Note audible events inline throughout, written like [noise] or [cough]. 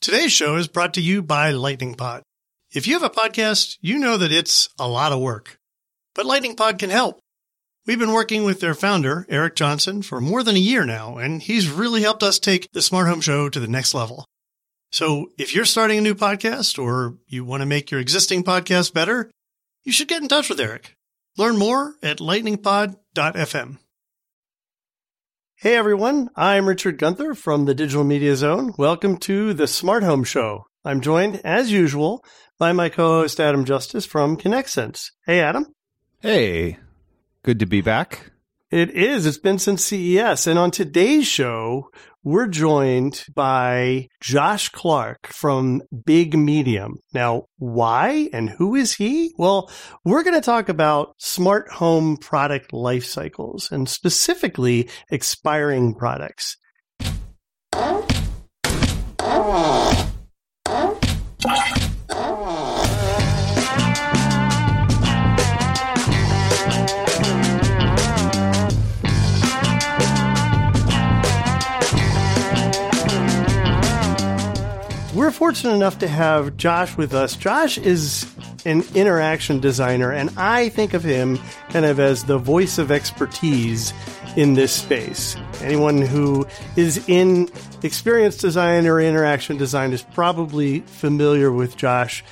Today's show is brought to you by Lightning Pod. If you have a podcast, you know that it's a lot of work, but Lightning Pod can help. We've been working with their founder, Eric Johnson, for more than a year now, and he's really helped us take the Smart Home Show to the next level. So if you're starting a new podcast or you want to make your existing podcast better, you should get in touch with Eric. Learn more at lightningpod.fm. Hey everyone, I'm Richard Gunther from the Digital Media Zone. Welcome to the Smart Home Show. I'm joined, as usual, by my co-host Adam Justice from ConnectSense. Hey Adam. Hey, good to be back. It is. It's been since CES. And on today's show, we're joined by Josh Clark from Big Medium. Now, why and who is he? Well, we're going to talk about smart home product life cycles and specifically expiring products. Fortunate enough to have Josh with us. Josh is an interaction designer, and I think of him kind of as the voice of expertise in this space. Anyone who is in experience design or interaction design is probably familiar with Josh.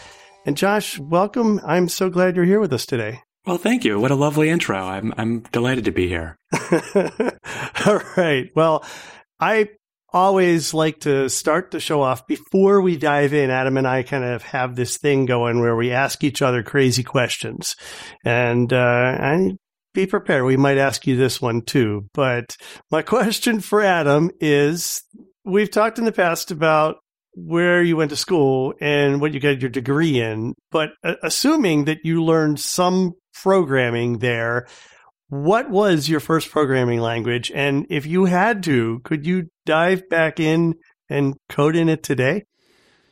And Josh, welcome. I'm so glad you're here with us today. Well, thank you. What a lovely intro. I'm I'm delighted to be here. [laughs] All right. Well, I always like to start the show off before we dive in. Adam and I kind of have this thing going where we ask each other crazy questions. And, uh, and be prepared. We might ask you this one too. But my [laughs] question for Adam is we've talked in the past about where you went to school and what you got your degree in, but uh, assuming that you learned some programming there, what was your first programming language? And if you had to, could you dive back in and code in it today?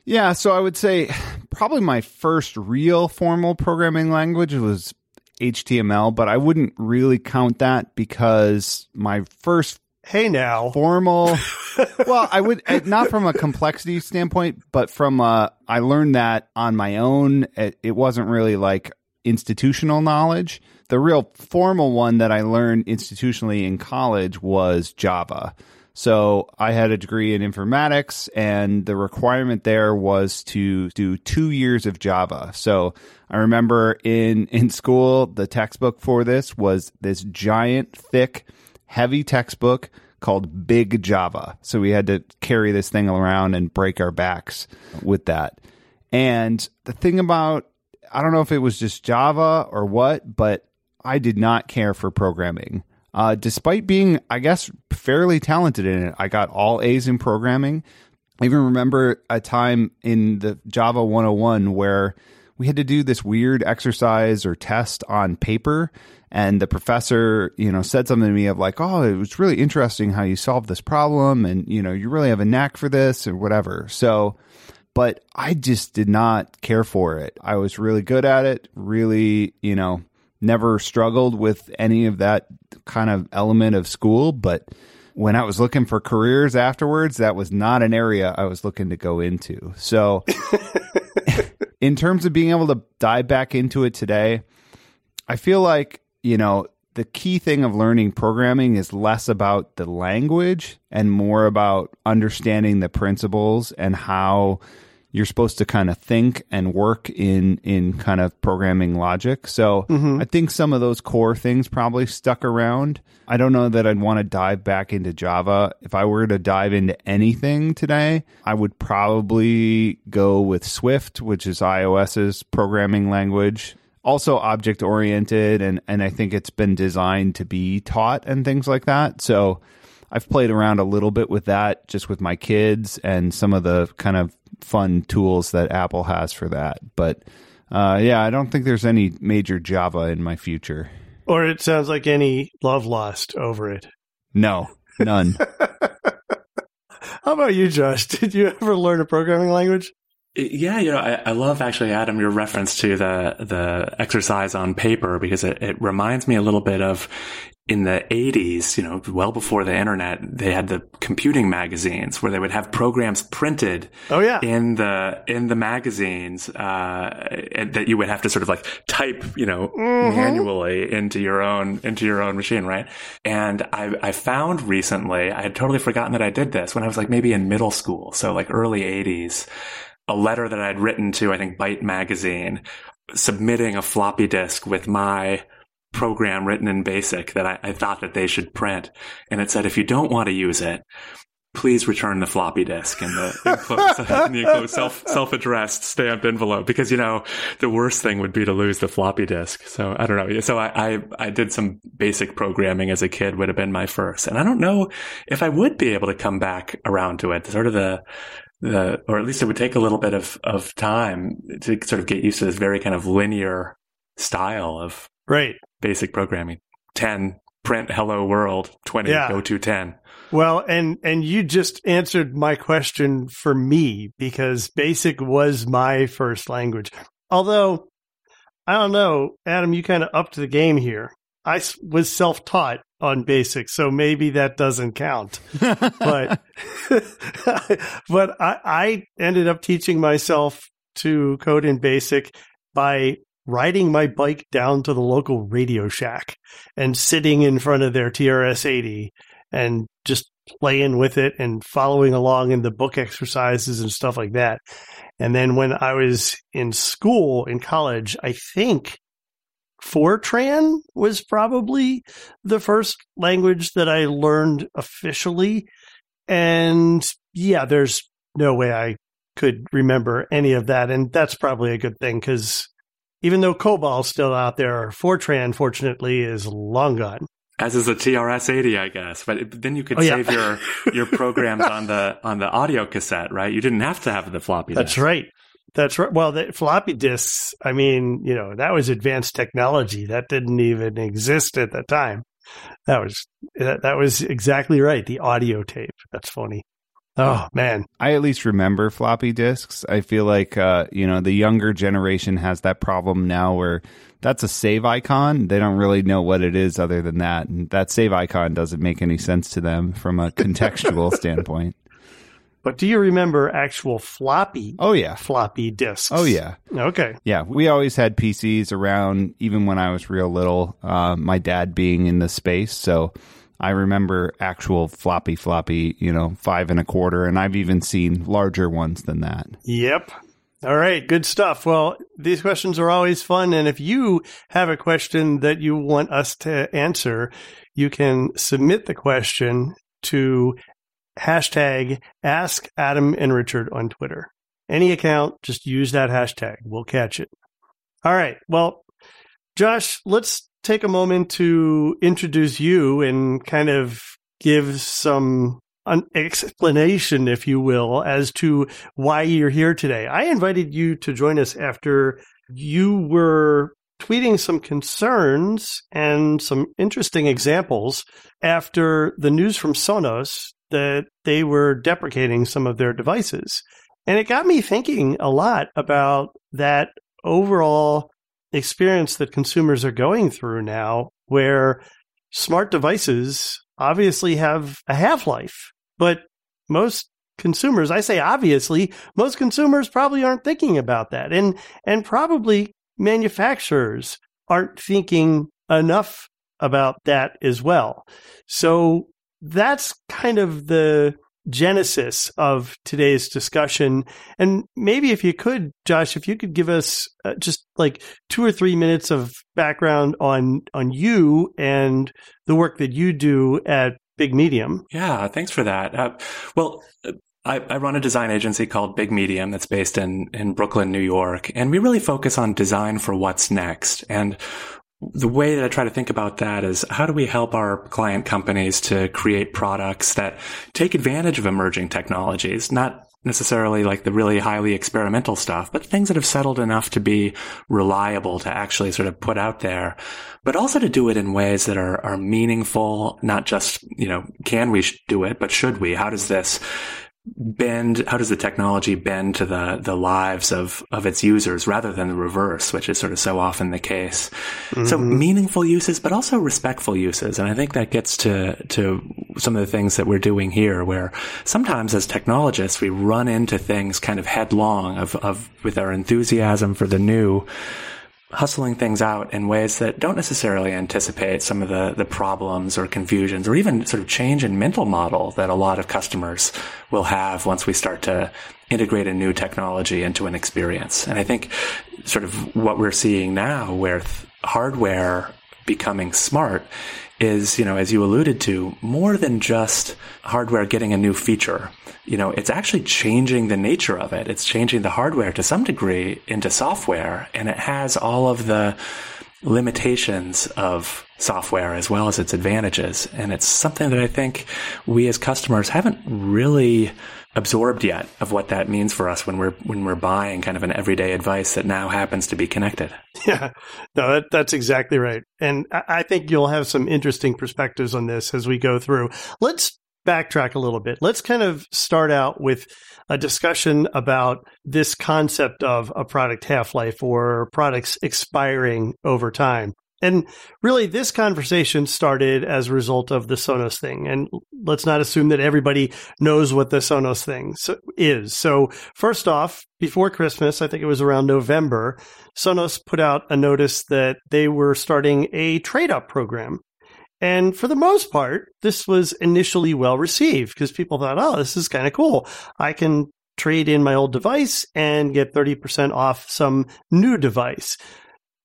Yeah, so I would say probably my first real formal programming language was HTML, but I wouldn't really count that because my first hey now formal [laughs] well i would not from a complexity standpoint but from uh i learned that on my own it, it wasn't really like institutional knowledge the real formal one that i learned institutionally in college was java so I had a degree in informatics and the requirement there was to do two years of Java. So I remember in, [laughs] in school, the textbook for this was this giant, thick, heavy textbook called Big Java. So we had to carry this thing around and break our backs with that. And the thing about, I don't know if it was just Java or what, but I did not care for programming. Uh, despite being, I guess, fairly talented in it, I got all A's in programming. I even remember a time in the Java 101 where we had to do this weird exercise or test on paper and the professor you know said something to me of like oh it was really interesting how you solved this problem and you know you really have a knack for this or whatever so but i just did not care for it i was really good at it really you know never struggled with any of that kind of element of school but when i was looking for careers afterwards that was not an area i was looking to go into. So [laughs] in terms of being able to dive back into it today i feel like you know, the key thing of learning programming is less about the language and more about understanding the principles and how you're supposed to kind of think and work in in kind of programming logic. So mm-hmm. I think some of those core things probably stuck around. I don't know that I'd want to dive back into Java. If I were to dive into anything today, I would probably go with Swift, which is iOS's programming language also object oriented and and I think it's been designed to be taught and things like that. So I've played around a little bit with that just with my kids and some of the kind of fun tools that Apple has for that. But uh, yeah, I don't think there's any major Java in my future. Or it sounds like any love lost over it. No, none. [laughs] How about you, Josh? [laughs] Did you ever learn a programming language? Yeah, you know, I, I, love actually, Adam, your reference to the the exercise on paper because it, it reminds me a little bit of in the 80s, you know, well before the internet, they had the computing magazines where they would have programs printed oh, yeah. in the in the magazines uh, that you would have to sort of like type, you know, mm-hmm. manually into your own into your own machine, right? And I I found recently, I had totally forgotten that I did this when I was like maybe in middle school, so like early 80s, a letter that I'd written to I think Byte magazine submitting a floppy disk with my program written in BASIC that I, I thought that they should print. And it said, if you don't want to use it, please return the floppy disk in the enclosed, the enclosed [laughs] self self addressed stamped envelope because you know the worst thing would be to lose the floppy disk. So I don't know. So I, I, I did some basic programming as a kid would have been my first, and I don't know if I would be able to come back around to it. Sort of the the or at least it would take a little bit of of time to sort of get used to this very kind of linear style of right basic programming. 10, print hello world. 20, yeah. go to 10. Well, and and you just answered my question for me because basic was my first language. Although I don't know, Adam, you kind of upped the game here. I was self-taught on basic, so maybe that doesn't count. but [laughs] [laughs] but I, I ended up teaching myself to code in basic by riding my bike down to the local Radio Shack and sitting in front of their TRS 80 and just playing with it and following along in the book exercises and stuff like that. And then when I was in school, in college, I think Fortran was probably the first language that I learned officially. And yeah, there's no way I could remember any of that. And that's probably a good thing because even though COBOL's still out there, Fortran, fortunately, is long gone. As is a TRS-80, I guess. But then you could oh, save yeah. your [laughs] your programs on the on the audio cassette, right? You didn't have to have the floppy. Disk. That's disk. right. That's right. Well, the floppy disks. I mean, you know, that was advanced technology that didn't even exist at the time. That was that, that was exactly right. The audio tape. That's funny. Oh man, I at least remember floppy disks. I feel like uh, you know the younger generation has that problem now where that's a save icon. They don't really know what it is other than that, and that save icon doesn't make any sense to them from a contextual [laughs] standpoint. But do you remember actual floppy? Oh yeah, floppy disks. Oh yeah. Okay. Yeah, we always had PCs around, even when I was real little. Uh, my dad being in the space, so I remember actual floppy, floppy, you know, five and a quarter, and I've even seen larger ones than that. Yep. All right, good stuff. Well, these questions are always fun. And if you have a question that you want us to answer, you can submit the question to hashtag ask Adam and Richard on Twitter. Any account, just use that hashtag. We'll catch it. All right. Well, Josh, let's take a moment to introduce you and kind of give some an explanation, if you will, as to why you're here today. I invited you to join us after you were tweeting some concerns and some interesting examples after the news from Sonos that they were deprecating some of their devices. And it got me thinking a lot about that overall experience that consumers are going through now, where smart devices obviously have a half life, but most consumers, I say obviously, most consumers probably aren't thinking about that. And, and probably manufacturers aren't thinking enough about that as well. So that's kind of the genesis of today's discussion. And maybe if you could, Josh, if you could give us uh, just like two or three minutes of background on on you and the work that you do at Big Medium. Yeah, thanks for that. Uh, well. I, I run a design agency called Big Medium that's based in, in Brooklyn, New York, and we really focus on design for what's next. And the way that I try to think about that is how do we help our client companies to create products that take advantage of emerging technologies, not necessarily like the really highly experimental stuff, but things that have settled enough to be reliable to actually sort of put out there, but also to do it in ways that are, are meaningful, not just, you know, can we do it, but should we? How does this bend how does the technology bend to the the lives of of its users rather than the reverse which is sort of so often the case mm-hmm. so meaningful uses but also respectful uses and i think that gets to to some of the things that we're doing here where sometimes as technologists we run into things kind of headlong of of with our enthusiasm for the new hustling things out in ways that don't necessarily anticipate some of the, the problems or confusions or even sort of change in mental model that a lot of customers will have once we start to integrate a new technology into an experience. And I think sort of what we're seeing now with hardware becoming smart is, you know, as you alluded to, more than just hardware getting a new feature. You know, it's actually changing the nature of it. It's changing the hardware to some degree into software and it has all of the limitations of software as well as its advantages. And it's something that I think we as customers haven't really absorbed yet of what that means for us when we're when we're buying kind of an everyday advice that now happens to be connected. [laughs] Yeah, no, that, that's exactly right, and I think you'll have some interesting perspectives on this as we go through. Let's backtrack a little bit. Let's kind of start out with a discussion about this concept of a product half life or products expiring over time. And really, this conversation started as a result of the Sonos thing. And let's not assume that everybody knows what the Sonos thing is. So, first off, before Christmas, I think it was around November, Sonos put out a notice that they were starting a trade up program. And for the most part, this was initially well received because people thought, oh, this is kind of cool. I can trade in my old device and get 30% off some new device.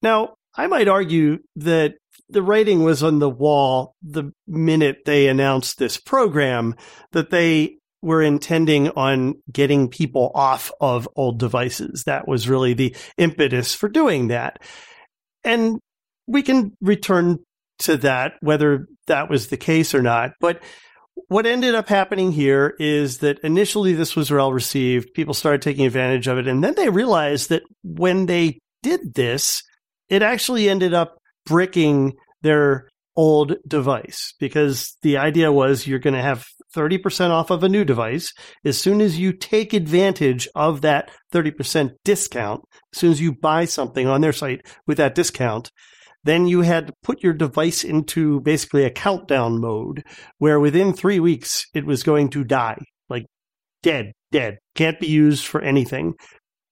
Now, I might argue that the writing was on the wall the minute they announced this program that they were intending on getting people off of old devices. That was really the impetus for doing that. And we can return to that, whether that was the case or not. But what ended up happening here is that initially this was well received. People started taking advantage of it. And then they realized that when they did this, it actually ended up bricking their old device because the idea was you're going to have 30% off of a new device. As soon as you take advantage of that 30% discount as soon as you buy something on their site with that discount then you had to put your device into basically a countdown mode where within 3 weeks it was going to die like dead dead can't be used for anything.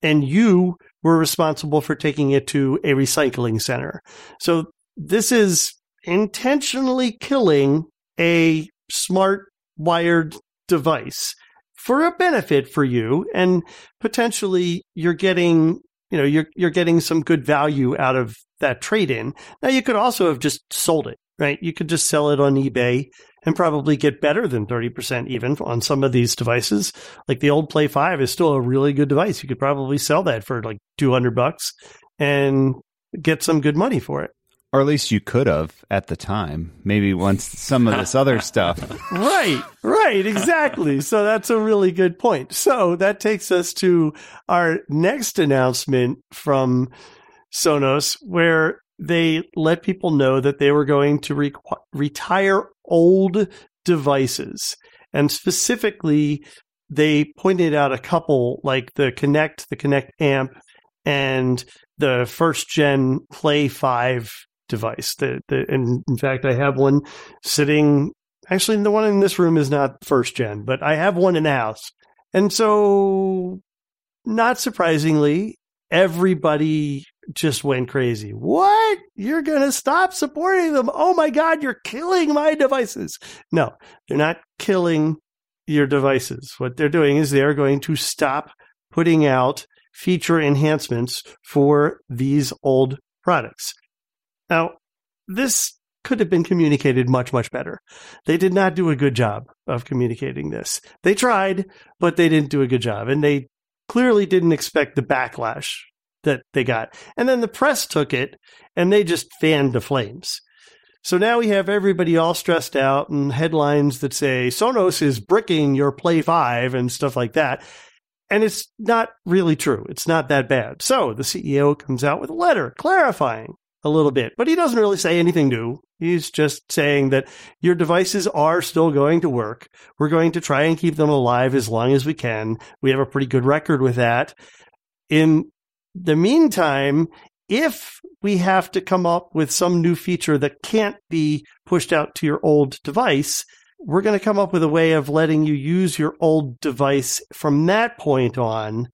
And you were responsible for taking it to a recycling center. So this is intentionally killing a smart wired device for a benefit for you and potentially you're getting you know you're you're getting some good value out of that trade in now you could also have just sold it right you could just sell it on ebay and probably get better than 30% even on some of these devices. Like the old Play 5 is still a really good device. You could probably sell that for like 200 bucks and get some good money for it. Or at least you could have at the time. Maybe once some of this other [laughs] stuff. right, right, exactly. So that's a really good point. So that takes us to our next announcement from Sonos, where they let people know that they were going to re- retire old devices. And specifically, they pointed out a couple like the Connect, the Connect Amp, and the first gen Play 5 device. The, the, and in fact, I have one sitting. Actually, the one in this room is not first gen, but I have one in the house. And so, not surprisingly, everybody just went crazy. What? You're going to stop supporting them? Oh my God, you're killing my devices. No, they're not killing your devices. What they're doing is they're going to stop putting out feature enhancements for these old products. Now, this could have been communicated much, much better. They did not do a good job of communicating this. They tried, but they didn't do a good job. And they clearly didn't expect the backlash that they got. And then the press took it and they just fanned the flames. So now we have everybody all stressed out and headlines that say Sonos is bricking your Play 5 and stuff like that. And it's not really true. It's not that bad. So the CEO comes out with a letter clarifying a little bit, but he doesn't really say anything new. He's just saying that your devices are still going to work. We're going to try and keep them alive as long as we can. We have a pretty good record with that. In the meantime, if we have to come up with some new feature that can't be pushed out to your old device, we're going to come up with a way of letting you use your old device from that point on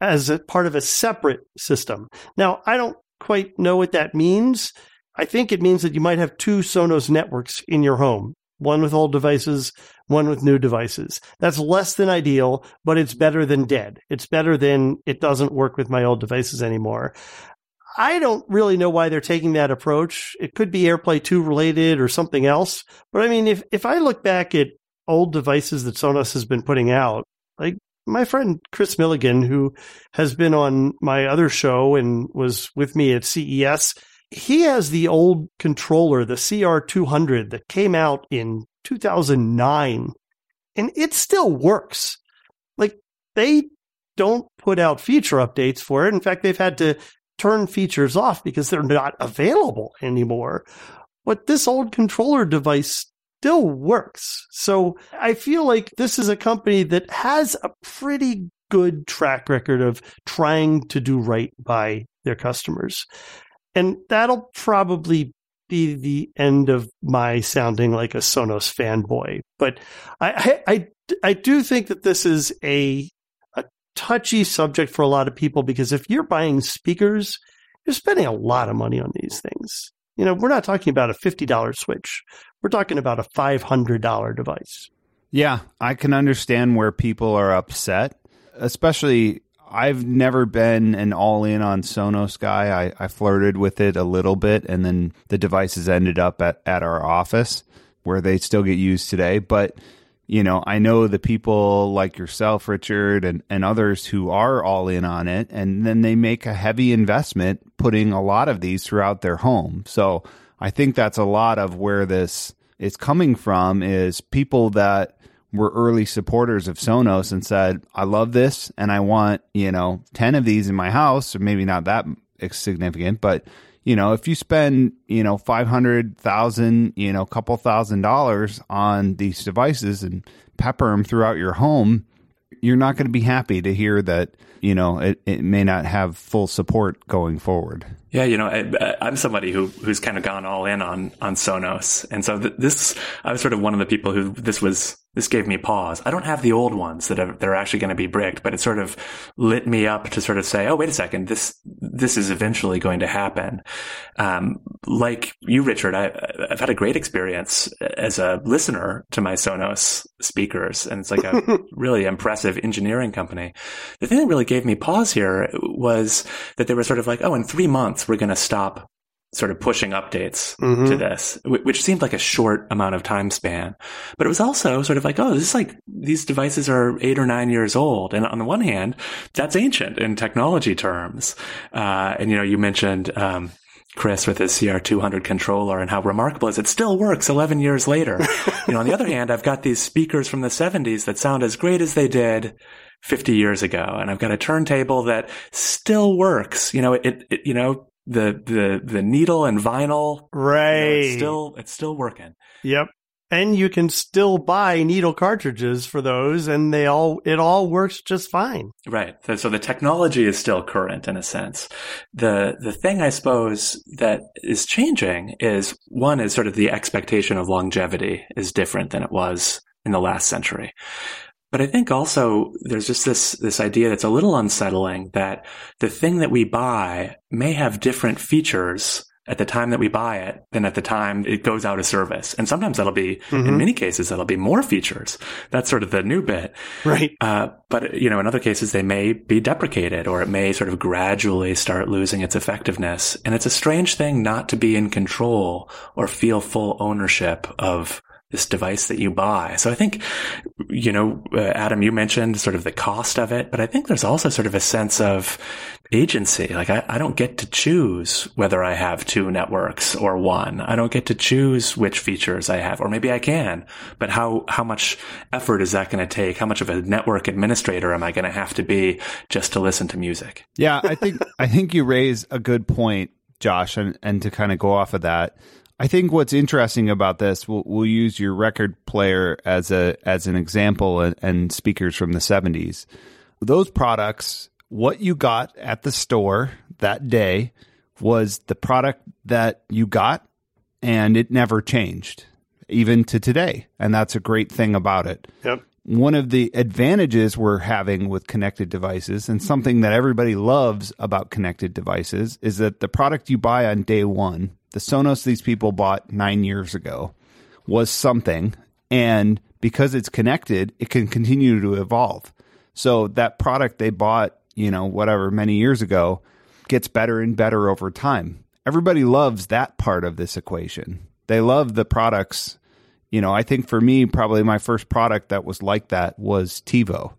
as a part of a separate system. Now, I don't quite know what that means. I think it means that you might have two Sonos networks in your home, one with old devices, one with new devices. That's less than ideal, but it's better than dead. It's better than it doesn't work with my old devices anymore. I don't really know why they're taking that approach. It could be AirPlay 2 related or something else. But I mean, if, if I look back at old devices that Sonos has been putting out, my friend Chris Milligan, who has been on my other show and was with me at CES, he has the old controller, the CR200 that came out in 2009 and it still works. Like they don't put out feature updates for it. In fact, they've had to turn features off because they're not available anymore. But this old controller device still works. So I feel like this is a company that has a pretty good track record of trying to do right by their customers. And that'll probably be the end of my sounding like a Sonos fanboy. But I, I, I do think that this is a touchy subject for a lot of people because if you're buying speakers, you're spending a lot of money on these things. You know, we're not talking about a $50 switch. We're talking about a $500 device. Yeah, I can understand where people are upset, especially I've never been an all in on Sonos guy. I, I flirted with it a little bit and then the devices ended up at, at our office where they still get used today. But you know, I know the people like yourself, Richard, and, and others who are all in on it, and then they make a heavy investment putting a lot of these throughout their home. So I think that's a lot of where this is coming from is people that were early supporters of Sonos and said, I love this and I want, you know, 10 of these in my house, or maybe not that significant, but you know, if you spend, you know, 500,000, you know, a couple thousand dollars on these devices and pepper them throughout your home, you're not going to be happy to hear that, you know, it, it may not have full support going forward. Yeah, you know, I, am somebody who who's kind of gone all in on on Sonos, and so th- this I was sort of one of the people who this was this gave me pause. I don't have the old ones that are they're actually going to be bricked, but it sort of lit me up to sort of say, oh wait a second, this this is eventually going to happen. Um, like you, Richard, I, I've had a great experience as a listener to my Sonos speakers, and it's like a [laughs] really impressive engineering company. The thing that really gave me pause here was that they were sort of like, oh, in three months, we're going to stop sort of pushing updates mm-hmm. to this, which seemed like a short amount of time span. But it was also sort of like, oh, this is like these devices are eight or nine years old. And on the one hand, that's ancient in technology terms. Uh, and, you know, you mentioned, um, Chris with his CR200 controller and how remarkable is it still works 11 years later. [laughs] you know, on the other hand, I've got these speakers from the 70s that sound as great as they did 50 years ago. And I've got a turntable that still works. You know, it, it you know, the, the, the needle and vinyl. Right. You know, it's still, it's still working. Yep. And you can still buy needle cartridges for those and they all, it all works just fine. Right. So the technology is still current in a sense. The, the thing I suppose that is changing is one is sort of the expectation of longevity is different than it was in the last century. But I think also there's just this, this idea that's a little unsettling that the thing that we buy may have different features at the time that we buy it than at the time it goes out of service. And sometimes that'll be, mm-hmm. in many cases, that'll be more features. That's sort of the new bit. Right. Uh, but, you know, in other cases, they may be deprecated or it may sort of gradually start losing its effectiveness. And it's a strange thing not to be in control or feel full ownership of this device that you buy. So I think, you know, uh, Adam, you mentioned sort of the cost of it, but I think there's also sort of a sense of agency. Like I, I don't get to choose whether I have two networks or one. I don't get to choose which features I have, or maybe I can, but how, how much effort is that going to take? How much of a network administrator am I going to have to be just to listen to music? Yeah, I think, I think you raise a good point Josh, and, and to kind of go off of that, I think what's interesting about this, we'll, we'll use your record player as a as an example, and, and speakers from the '70s. Those products, what you got at the store that day was the product that you got, and it never changed, even to today. And that's a great thing about it. Yep. One of the advantages we're having with connected devices, and mm-hmm. something that everybody loves about connected devices, is that the product you buy on day one the Sonos these people bought nine years ago was something. And because it's connected, it can continue to evolve. So that product they bought, you know, whatever, many years ago gets better and better over time. Everybody loves that part of this equation. They love the products. You know, I think for me, probably my first product that was like that was TiVo.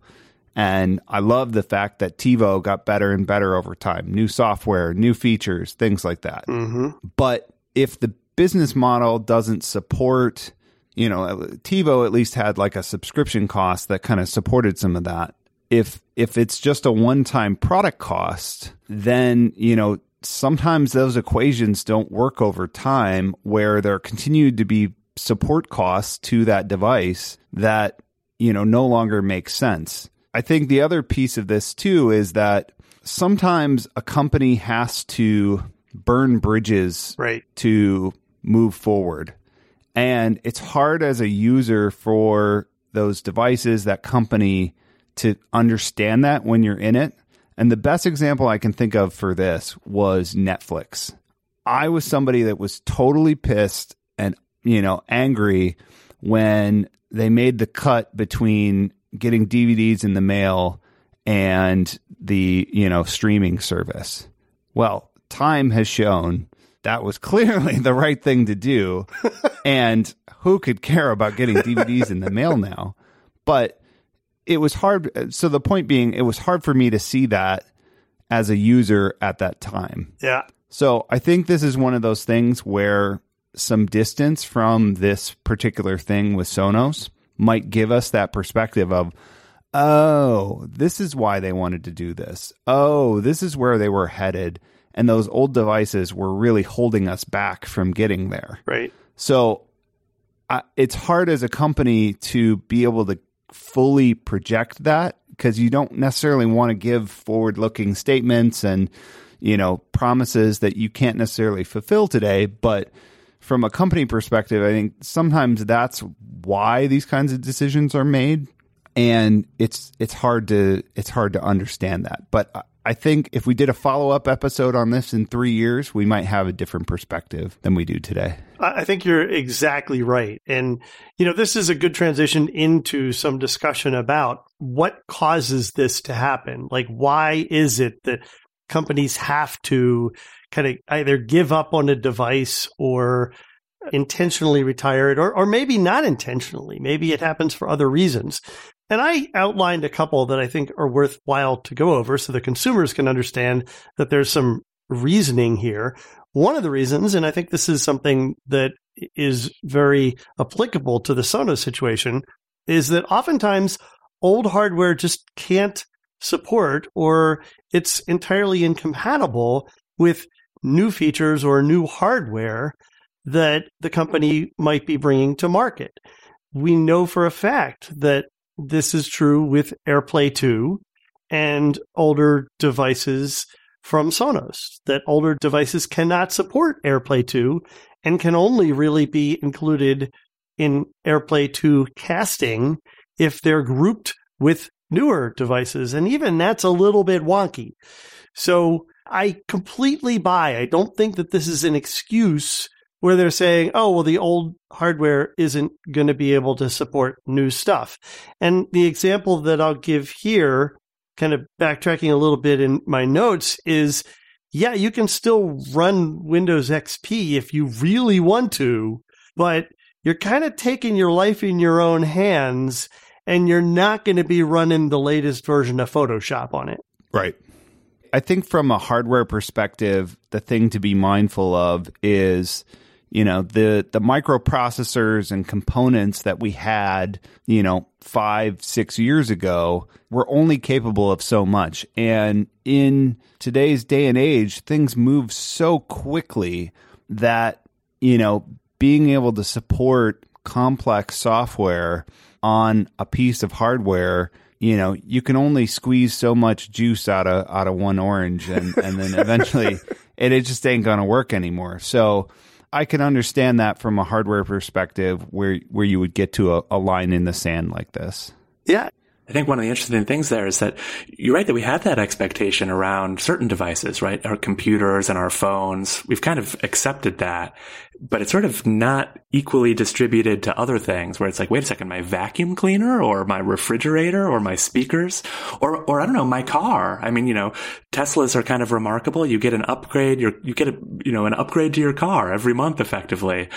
And I love the fact that TiVo got better and better over time. New software, new features, things like that. Mm-hmm. But if the business model doesn't support, you know, TiVo at least had like a subscription cost that kind of supported some of that. If if it's just a one-time product cost, then, you know, sometimes those equations don't work over time where there continued to be support costs to that device that, you know, no longer makes sense. I think the other piece of this too is that sometimes a company has to burn bridges right. to move forward. And it's hard as a user for those devices, that company to understand that when you're in it. And the best example I can think of for this was Netflix. I was somebody that was totally pissed you know, angry when they made the cut between getting DVDs in the mail and the, you know, streaming service. Well, time has shown that was clearly [laughs] the right thing to do. [laughs] and who could care about getting DVDs in the mail now? But it was hard. So the point being, it was hard for me to see that as a user at that time. Yeah. So I think this is one of those things where some distance from this particular thing with Sonos might give us that perspective of, oh, this is why they wanted to do this. Oh, this is where they were headed. And those old devices were really holding us back from getting there. Right. So it's hard as a company to be able to fully project that because you don't necessarily want to give forward looking statements and, you know, promises that you can't necessarily fulfill today. But from a company perspective, I think sometimes that's why these kinds of decisions are made. And it's it's hard to it's hard to understand that. But I think if we did a follow up episode on this in three years, we might have a different perspective than we do today. I think you're exactly right. And, you know, this is a good transition into some discussion about what causes this to happen. Like, why is it that companies have to kind of either give up on a device or intentionally retire it, or, or maybe not intentionally? Maybe it happens for other reasons. And I outlined a couple that I think are worthwhile to go over so the consumers can understand that there's some reasoning here. One of the reasons, and I think this is something that is very applicable to the Sonos situation, is that oftentimes old hardware just can't support or it's entirely incompatible with new features or new hardware that the company might be bringing to market. We know for a fact that this is true with AirPlay 2 and older devices from Sonos, that older devices cannot support AirPlay 2 and can only really be included in AirPlay 2 casting if they're grouped with newer devices. And even that's a little bit wonky. So I completely buy. I don't think that this is an excuse where they're saying, oh, well, the old hardware isn't going to be able to support new stuff. And the example that I'll give here, kind of backtracking a little bit in my notes, is yeah, you can still run Windows XP if you really want to, but you're kind of taking your life in your own hands and you're not going to be running the latest version of Photoshop on it. Right. I think from a hardware perspective, the thing to be mindful of is you know the the microprocessors and components that we had you know five six years ago were only capable of so much. And in today's day and age things move so quickly that you know being able to support complex software on a piece of hardware you know you can only squeeze so much juice out of out of one orange and and then eventually [laughs] it, it just ain't gonna work anymore so I can understand that from a hardware perspective where where you would get to a, a line in the sand like this. Yeah, I think one of the interesting things there is that you're right that we have that expectation around certain devices, right? Our computers and our phones. We've kind of accepted that but it's sort of not equally distributed to other things where it's like, wait a second, my vacuum cleaner or my refrigerator or my speakers or, or I don't know, my car. I mean, you know, Teslas are kind of remarkable. You get an upgrade, you you get a, you know, an upgrade to your car every month effectively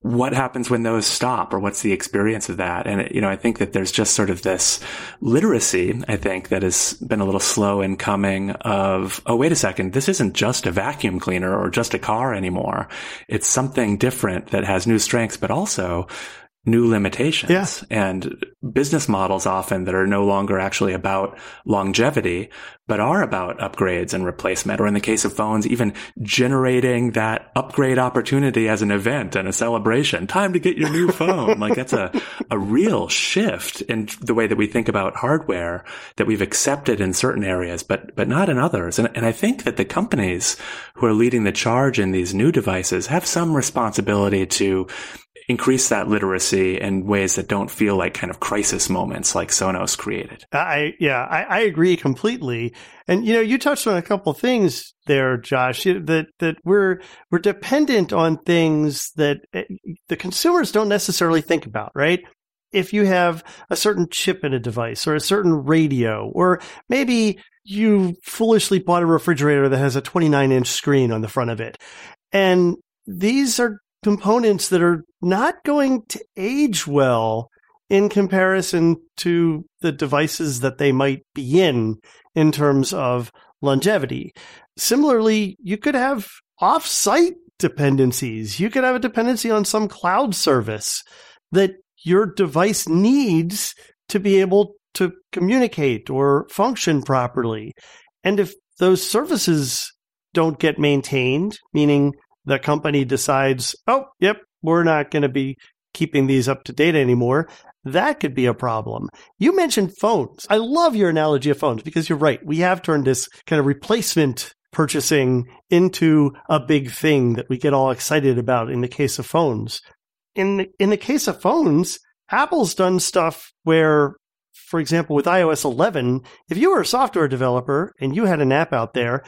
what happens when those stop or what's the experience of that? And, you know, I think that there's just sort of this literacy, I think, that has been a little slow in coming of, oh, wait a second, this isn't just a vacuum cleaner or just a car anymore. It's something different that has new strengths, but also new limitations yeah. and business models often that are no longer actually about longevity, but are about upgrades and replacement. Or in the case of phones, even generating that upgrade opportunity as an event and a celebration. Time to get your new phone. like that's a, a real shift in the way that we think about hardware that we've accepted in certain areas, but, but not in others. And, and I think that the companies who are leading the charge in these new devices have some responsibility to increase that literacy in ways that don't feel like kind of crisis moments like Sonos created. I yeah, I, I agree completely. And you know, you touched on a couple things there, Josh. That that we're we're dependent on things that eh, the consumers don't necessarily think about, right? If you have a certain chip in a device or a certain radio, or maybe you foolishly bought a refrigerator that has a 29 inch screen on the front of it. And these are components that are not going to age well in comparison to the devices that they might be in in terms of longevity. Similarly, you could have off-site dependencies. You could have a dependency on some cloud service that your device needs to be able to communicate or function properly. And if those services don't get maintained, meaning the company decides, oh, yep, we're not going to be keeping these up to date anymore, that could be a problem. You mentioned phones. I love your analogy of phones because you're right. We have turned this kind of replacement purchasing into a big thing that we get all excited about in the case of phones. In the, in the case of phones, Apple's done stuff where for example, with iOS 11, if you were a software developer and you had an app out there,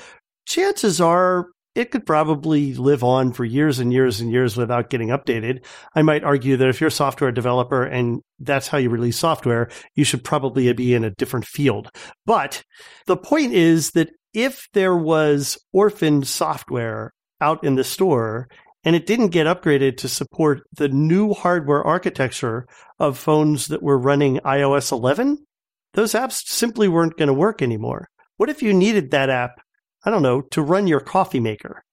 chances are it could probably live on for years and years and years without getting updated. I might argue that if you're a software developer and that's how you release software, you should probably be in a different field. But the point is that if there was orphaned software out in the store and it didn't get upgraded to support the new hardware architecture of phones that were running iOS 11, those apps simply weren't going to work anymore. What if you needed that app I don't know, to run your coffee maker.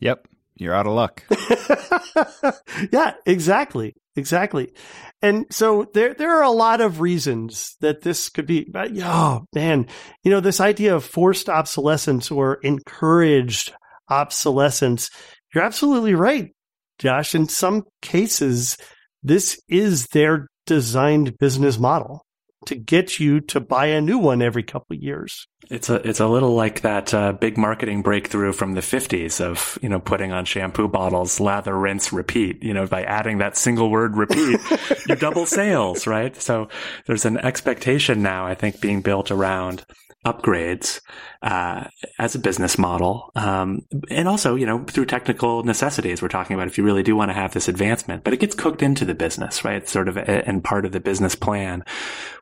Yep. You're out of luck. [laughs] yeah, exactly. Exactly. And so there, there are a lot of reasons that this could be, But oh man, you know, this idea of forced obsolescence or encouraged obsolescence. You're absolutely right, Josh. In some cases, this is their designed business model to get you to buy a new one every couple of years. It's a it's a little like that uh, big marketing breakthrough from the 50s of you know putting on shampoo bottles lather rinse repeat you know by adding that single word repeat [laughs] you double sales right so there's an expectation now I think being built around upgrades uh, as a business model, um, and also you know through technical necessities. We're talking about if you really do want to have this advancement, but it gets cooked into the business, right? It's sort of a, and part of the business plan,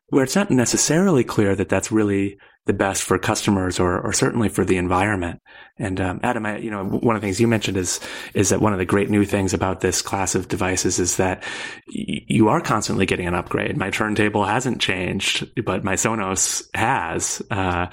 where it's not necessarily clear that that's really the best for customers or, or certainly for the environment. And um, Adam, I, you know, one of the things you mentioned is is that one of the great new things about this class of devices is that y- you are constantly getting an upgrade. My turntable hasn't changed, but my Sonos has. Uh,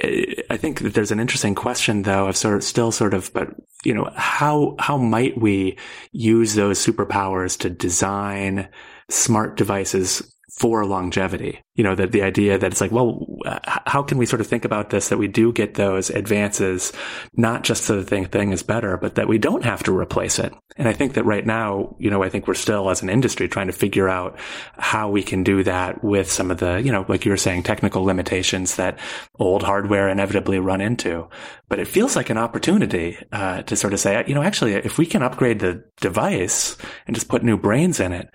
I think that there's an interesting question though of sort of still sort of, but you know, how, how might we use those superpowers to design smart devices for longevity. You know, that the idea that it's like, well, how can we sort of think about this that we do get those advances, not just so the thing is better, but that we don't have to replace it. And I think that right now, you know, I think we're still as an industry trying to figure out how we can do that with some of the, you know, like you were saying, technical limitations that old hardware inevitably run into. But it feels like an opportunity uh, to sort of say, you know, actually, if we can upgrade the device and just put new brains in it,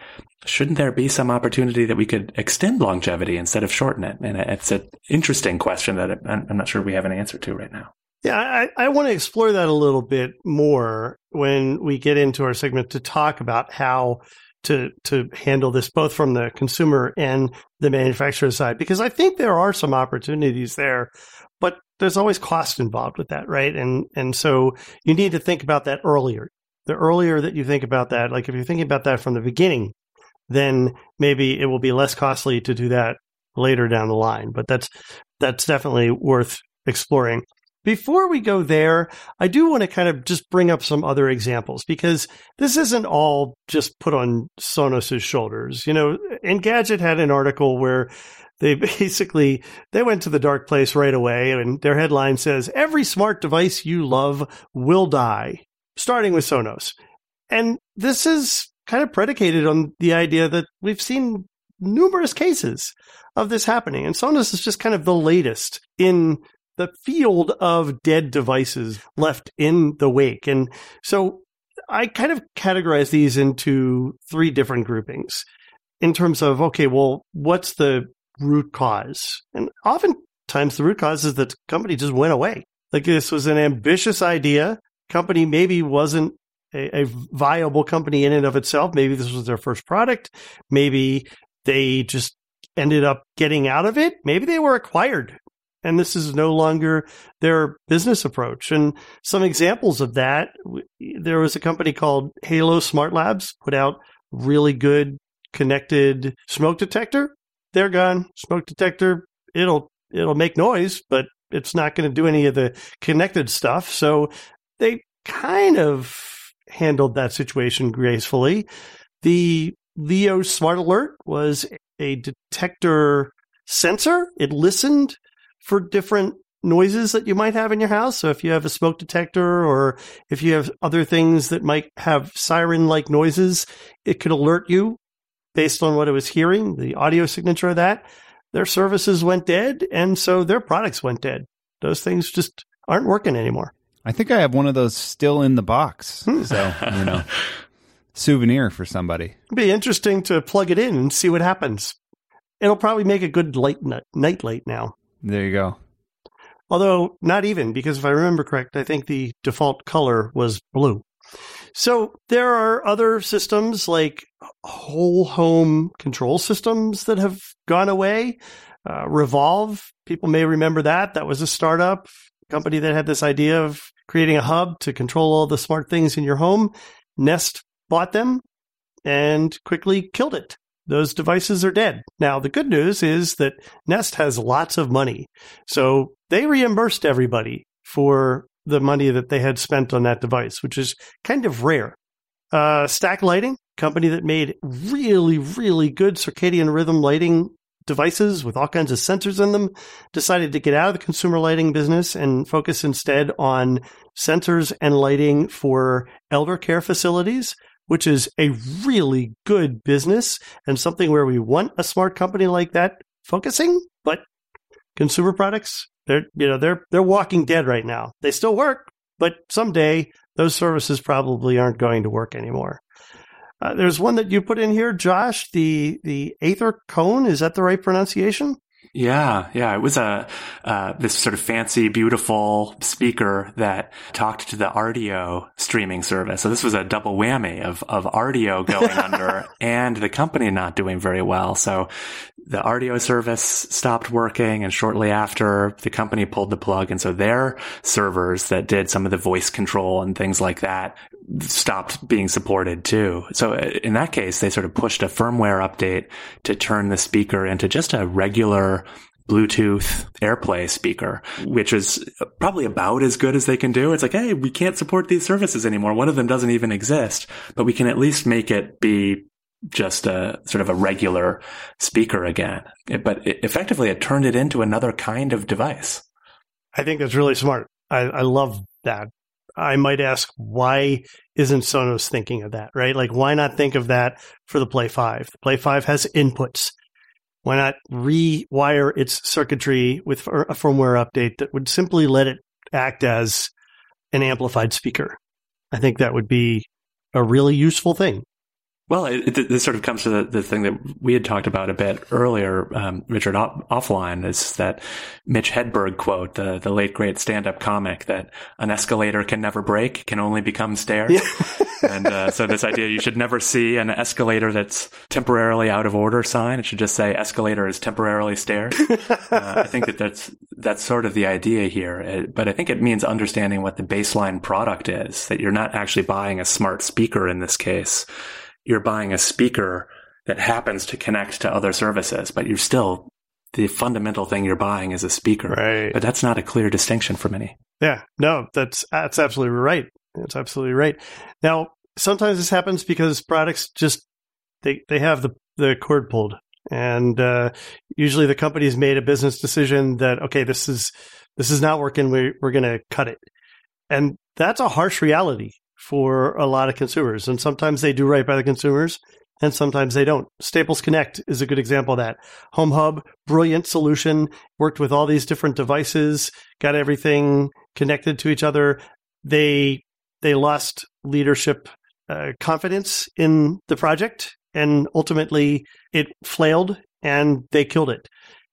shouldn't there be some opportunity that we could extend longevity instead of shorten it? And it's an interesting question that I'm not sure we have an answer to right now. Yeah, I, I want to explore that a little bit more when we get into our segment to talk about how to to handle this both from the consumer and the manufacturer side because I think there are some opportunities there, but there's always cost involved with that, right? And and so you need to think about that earlier. The earlier that you think about that, like if you're thinking about that from the beginning, then maybe it will be less costly to do that later down the line. But that's that's definitely worth exploring. Before we go there, I do want to kind of just bring up some other examples because this isn't all just put on Sonos's shoulders. You know, Engadget had an article where they [laughs] basically they went to the dark place right away and their headline says every smart device you love will die starting with Sonos. And this is kind of predicated on the idea that we've seen numerous cases of this happening. And Sonos is just kind of the latest in the field of dead devices left in the wake. And so I kind of categorize these into three different groupings in terms of, okay, well, what's the root cause? And oftentimes the root cause is that the company just went away. Like this was an ambitious idea. Company maybe wasn't a, a viable company in and of itself. Maybe this was their first product. Maybe they just ended up getting out of it. Maybe they were acquired and this is no longer their business approach. And some examples of that, there was a company called Halo Smart Labs put out really good connected smoke detector. They're gone. Smoke detector, it'll it'll make noise, but it's not going to do any of the connected stuff. So they kind of handled that situation gracefully. The Leeo Smart Alert was a detector sensor. It listened for different noises that you might have in your house. So if you have a smoke detector or if you have other things that might have siren like noises, it could alert you based on what it was hearing, the audio signature of that. Their services went dead. And so their products went dead. Those things just aren't working anymore. I think I have one of those still in the box. Hmm. So, you know, souvenir for somebody. It'd be interesting to plug it in and see what happens. It'll probably make a good light night light now. There you go. Although not even because if I remember correct, I think the default color was blue. So there are other systems like whole home control systems that have gone away. Uh, Revolv, people may remember that. That was a startup company that had this idea of creating a hub to control all the smart things in your home. Nest bought them and quickly killed it. Those devices are dead. Now, the good news is that Nest has lots of money. So they reimbursed everybody for the money that they had spent on that device, which is kind of rare. Uh, Stack Lighting, company that made really, really good circadian rhythm lighting devices with all kinds of sensors in them, decided to get out of the consumer lighting business and focus instead on sensors and lighting for elder care facilities, which is a really good business and something where we want a smart company like that focusing, but consumer products, they're you know, they're they're walking dead right now. They still work, but someday those services probably aren't going to work anymore. Uh, there's one that you put in here, Josh. The the Aether Cone is that the right pronunciation? Yeah, yeah. It was a uh, this sort of fancy, beautiful speaker that talked to the Rdio streaming service. So this was a double whammy of of Rdio going [laughs] under and the company not doing very well. So the Rdio service stopped working, and shortly after, the company pulled the plug, and so their servers that did some of the voice control and things like that stopped being supported too. So uh, in that case, they sort of pushed a firmware update to turn the speaker into just a regular Bluetooth AirPlay speaker, which is probably about as good as they can do. It's like, hey, we can't support these services anymore. One of them doesn't even exist, but we can at least make it be just a sort of a regular speaker again. But it, effectively, it turned it into another kind of device. I think that's really smart. I, I love that. I might ask, why isn't Sonos thinking of that, right? Like, why not think of that for the Play 5? The Play 5 has inputs. Why not rewire its circuitry with a firmware update that would simply let it act as an amplified speaker? I think that would be a really useful thing. Well, it, it, this sort of comes to the, the, thing that we had talked about a bit earlier, um, Richard, off, offline, is that Mitch Hedberg quote, the, the late great stand up comic, that an escalator can never break, can only become stairs. Yeah. [laughs] and uh, so this idea you should never see an escalator that's temporarily out of order sign. It should just say escalator is temporarily stairs. [laughs] uh, I think that that's, that's sort of the idea here. It, uh, but I think it means understanding what the baseline product is, that you're not actually buying a smart speaker in this case you're buying a speaker that happens to connect to other services, but you're still the fundamental thing you're buying is a speaker. Right. But that's not a clear distinction for many. Yeah. No, that's that's absolutely right. That's absolutely right. Now, sometimes this happens because products just they they have the the cord pulled, and uh, usually the company's made a business decision that okay, this is this is not working. We we're going to cut it, and that's a harsh reality for a lot of consumers. And sometimes they do right by the consumers and sometimes they don't. Staples Connect is a good example of that. Home Hub, brilliant solution, worked with all these different devices, got everything connected to each other. They they lost leadership uh, confidence in the project and ultimately it flailed and they killed it.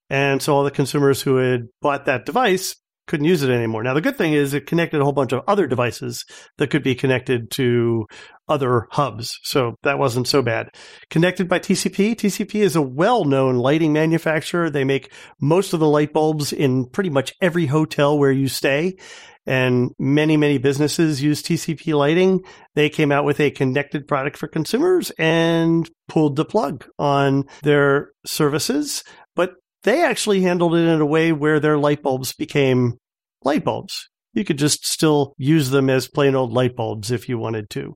And so all the consumers who had bought that device couldn't use it anymore. Now, the good thing is it connected a whole bunch of other devices that could be connected to other hubs. So that wasn't so bad. Connected by TCP. TCP is a well-known lighting manufacturer. They make most of the light bulbs in pretty much every hotel where you stay. And many, many businesses use TCP lighting. They came out with a connected product for consumers and pulled the plug on their services. But they actually handled it in a way where their light bulbs became light bulbs. You could just still use them as plain old light bulbs if you wanted to.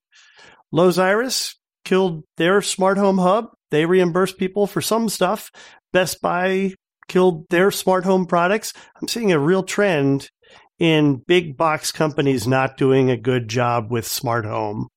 Lowe's Iris killed their smart home hub. They reimbursed people for some stuff. Best Buy killed their smart home products. I'm seeing a real trend in big box companies not doing a good job with smart home.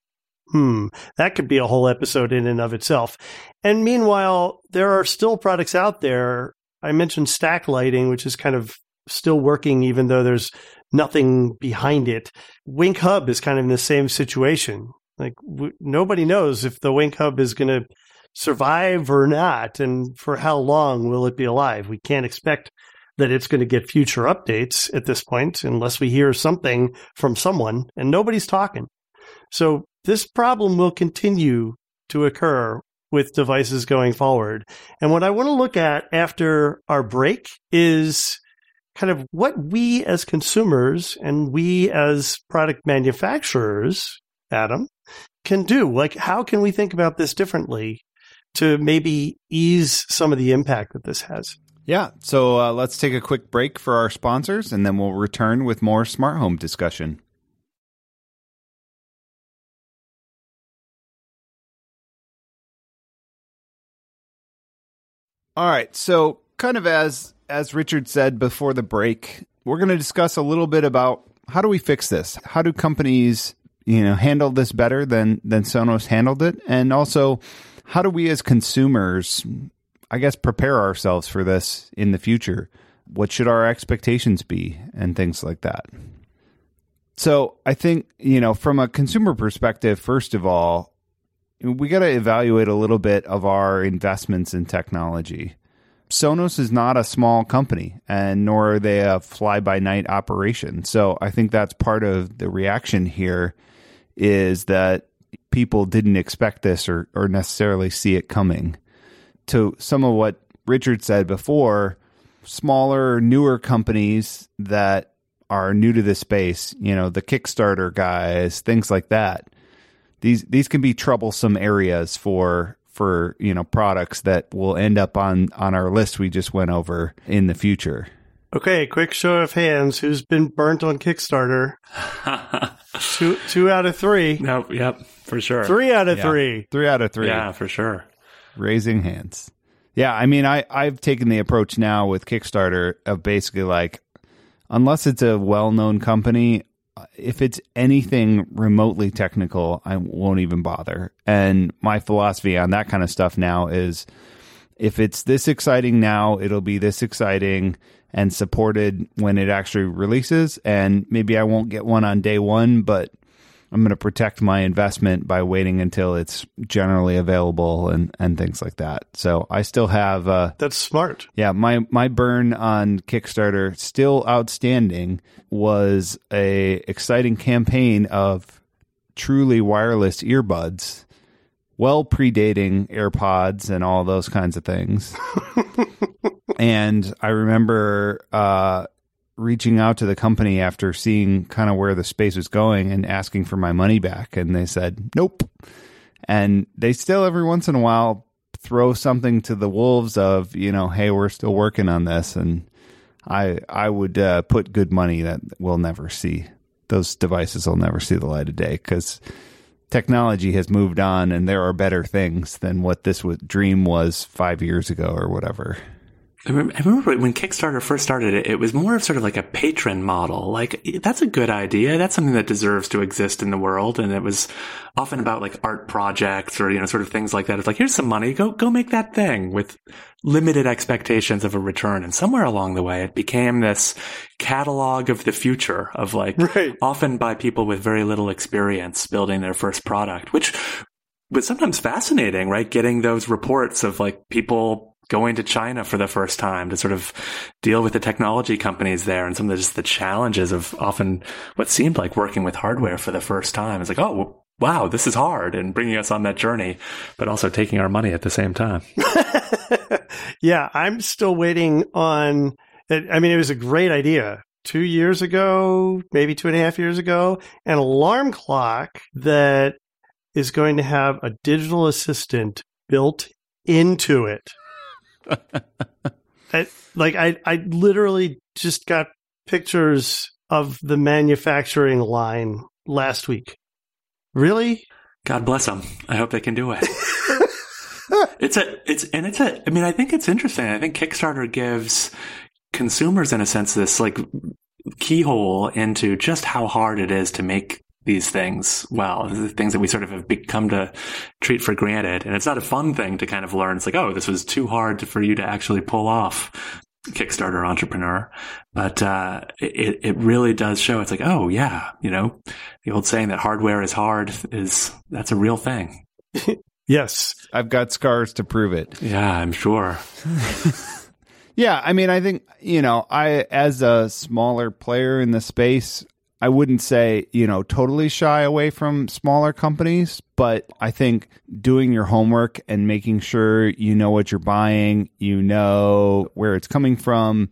Hmm, that could be a whole episode in and of itself. And meanwhile, there are still products out there. I mentioned stack lighting, which is kind of still working even though there's nothing behind it. Wink Hub is kind of in the same situation. Like w- nobody knows if the Wink Hub is going to survive or not, and for how long will it be alive? We can't expect that it's going to get future updates at this point unless we hear something from someone, and nobody's talking. So this problem will continue to occur with devices going forward. And what I want to look at after our break is kind of what we as consumers and we as product manufacturers, Adam, can do. Like, how can we think about this differently to maybe ease some of the impact that this has? Yeah. So uh, let's take a quick break for our sponsors and then we'll return with more smart home discussion. All right. So, kind of as as Richard said before the break, we're going to discuss a little bit about how do we fix this? How do companies, you know, handle this better than than Sonos handled it? And also, how do we as consumers, I guess, prepare ourselves for this in the future? What should our expectations be and things like that? So, I think, you know, from a consumer perspective, first of all, we got to evaluate a little bit of our investments in technology. Sonos is not a small company, and nor are they a fly by night operation. So I think that's part of the reaction here is that people didn't expect this or, or necessarily see it coming. To some of what Richard said before, smaller, newer companies that are new to this space, you know, the Kickstarter guys, things like that. These these can be troublesome areas for for you know products that will end up on on our list we just went over in the future. Okay, quick show of hands. Who's been burnt on Kickstarter? [laughs] two two out of three. no, yep, for sure. Three out of Yeah. three. Three out of three. Yeah, for sure. raising hands. Yeah, I mean, I I've taken the approach now with Kickstarter of basically like, unless it's a well known company, Uh, if it's anything remotely technical, I won't even bother. And my philosophy on that kind of stuff now is, if it's this exciting now, it'll be this exciting and supported when it actually releases. And maybe I won't get one on day one, but I'm going to protect my investment by waiting until it's generally available and, and things like that. So I still have, uh, That's smart. yeah, my, my burn on Kickstarter still outstanding was a exciting campaign of truly wireless earbuds, well predating AirPods and all those kinds of things. [laughs] and I remember, uh, reaching out to the company after seeing kind of where the space was going and asking for my money back and they said nope. And they still every once in a while throw something to the wolves of you know hey we're still working on this and i i would uh, put good money that we'll never see those devices will never see the light of day because technology has moved on and there are better things than what this dream was five years ago or whatever I remember, when Kickstarter first started, it, it was more of sort of like a patron model. Like, that's a good idea. That's something that deserves to exist in the world. And it was often about like art projects or, you know, sort of things like that. It's like, here's some money. Go, go make that thing with limited expectations of a return. And somewhere along the way, it became this catalog of the future of like, Right. often by people with very little experience building their first product, which was sometimes fascinating, right? Getting those reports of like people going to China for the first time to sort of deal with the technology companies there and some of the, just the challenges of often what seemed like working with hardware for the first time. It's like, oh, wow, this is hard and bringing us on that journey, but also taking our money at the same time. [laughs] yeah, I'm still waiting on. I mean, it was a great idea. Two years ago, maybe two and a half years ago, an alarm clock that is going to have a digital assistant built into it. [laughs] I, like I, I literally just got pictures of the manufacturing line last week. Really? God bless them. I hope they can do it. [laughs] it's a, it's, and it's a, I mean, I think it's interesting. I think Kickstarter gives consumers, in a sense, this like keyhole into just how hard it is to make these things well, the things that we sort of have become to treat for granted. And it's not a fun thing to kind of learn. It's like, oh, this was too hard to, for you to actually pull off. Kickstarter entrepreneur, but uh, it it really does show. It's like, oh yeah, you know, the old saying that hardware is hard is that's a real thing. [laughs] Yes. i've got scars to prove it Yeah, I'm sure. [laughs] Yeah, I mean, I think you know, I as a smaller player in the space, I wouldn't say you know totally shy away from smaller companies, but I think doing your homework and making sure you know what you're buying, you know where it's coming from,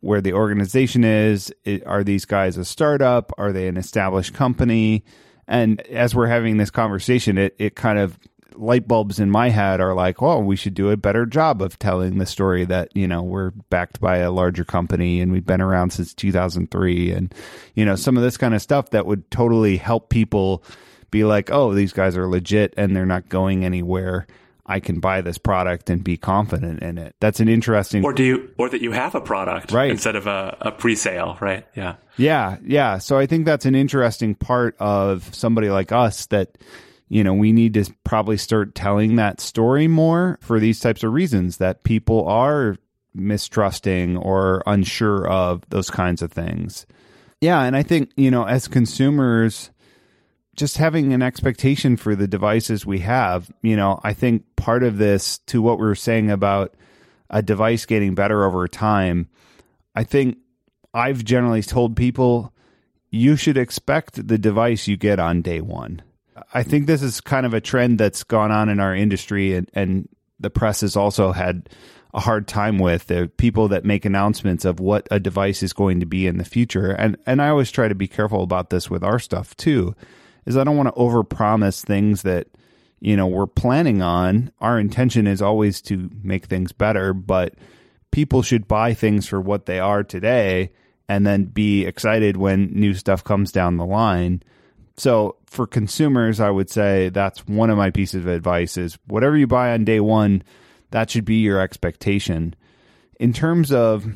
where the organization is. It, are these guys a startup? Are they an established company? And as we're having this conversation, it it kind of light bulbs in my head are like, well, we should do a better job of telling the story that, you know, we're backed by a larger company and we've been around since 2003 and, you know, some of this kind of stuff that would totally help people be like, oh, these guys are legit and they're not going anywhere. I can buy this product and be confident in it. That's an interesting Or do you, or that you have a product Right. instead of a, a pre-sale, right? Yeah. Yeah, yeah. So I think that's an interesting part of somebody like us that you know we need to probably start telling that story more for these types of reasons that people are mistrusting or unsure of those kinds of things. Yeah, and I think, you know, as consumers just having an expectation for the devices we have, you know, I think part of this to what we were saying about a device getting better over time, I think I've generally told people you should expect the device you get on day one. I think this is kind of a trend that's gone on in our industry, and, and the press has also had a hard time with the people that make announcements of what a device is going to be in the future. And and I always try to be careful about this with our stuff too, is I don't want to overpromise things that you know, we're planning on. Our intention is always to make things better, but people should buy things for what they are today and then be excited when new stuff comes down the line. So for consumers, I would say that's one of my pieces of advice is whatever you buy on day one, that should be your expectation. In terms of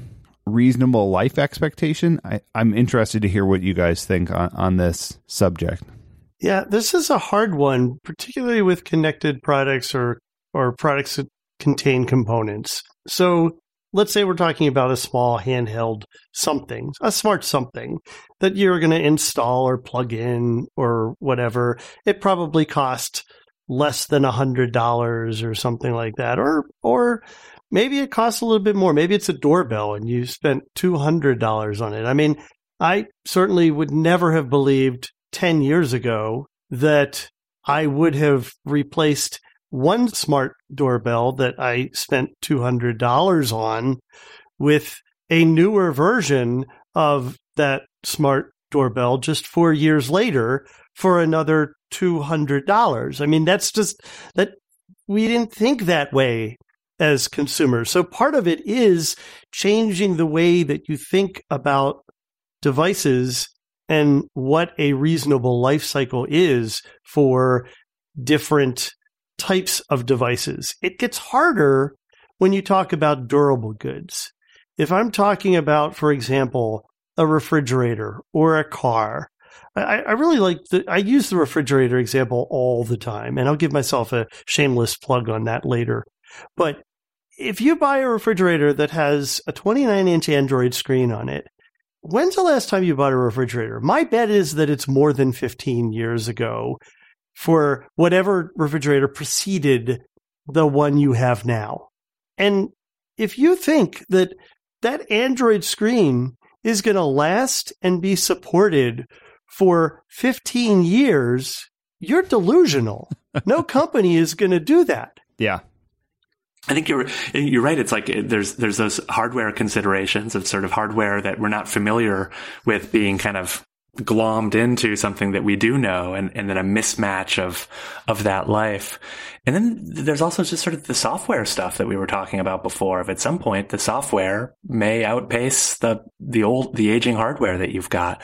reasonable life expectation, I, am interested to hear what you guys think on, on this subject. Yeah, this is a hard one, particularly with connected products or or products that contain components. So let's say we're talking about a small handheld something, a smart something that you're going to install or plug in or whatever. It probably costs less than a hundred dollars or something like that, or or maybe it costs a little bit more. Maybe it's a doorbell and you spent two hundred dollars on it. I mean, I certainly would never have believed ten years ago that I would have replaced one smart doorbell that I spent $200 on with a newer version of that smart doorbell just four years later for another $200. I mean, that's just that we didn't think that way as consumers. So part of it is changing the way that you think about devices and what a reasonable life cycle is for different types of devices. It gets harder when you talk about durable goods. If I'm talking about, for example, a refrigerator or a car, I, I really like the, I use the refrigerator example all the time, and I'll give myself a shameless plug on that later. But if you buy a refrigerator that has a 29 inch Android screen on it, when's the last time you bought a refrigerator? My bet is that it's more than 15 years ago for whatever refrigerator preceded the one you have now. And if you think that that Android screen is going to last and be supported for 15 years, you're delusional. no [laughs] company is going to do that. Yeah. I think you're you're right. It's like there's there's those hardware considerations of sort of hardware that we're not familiar with being kind of glommed into something that we do know and, and then a mismatch of of that life. And then there's also just sort of the software stuff that we were talking about before. If at some point the software may outpace the the old the aging hardware that you've got.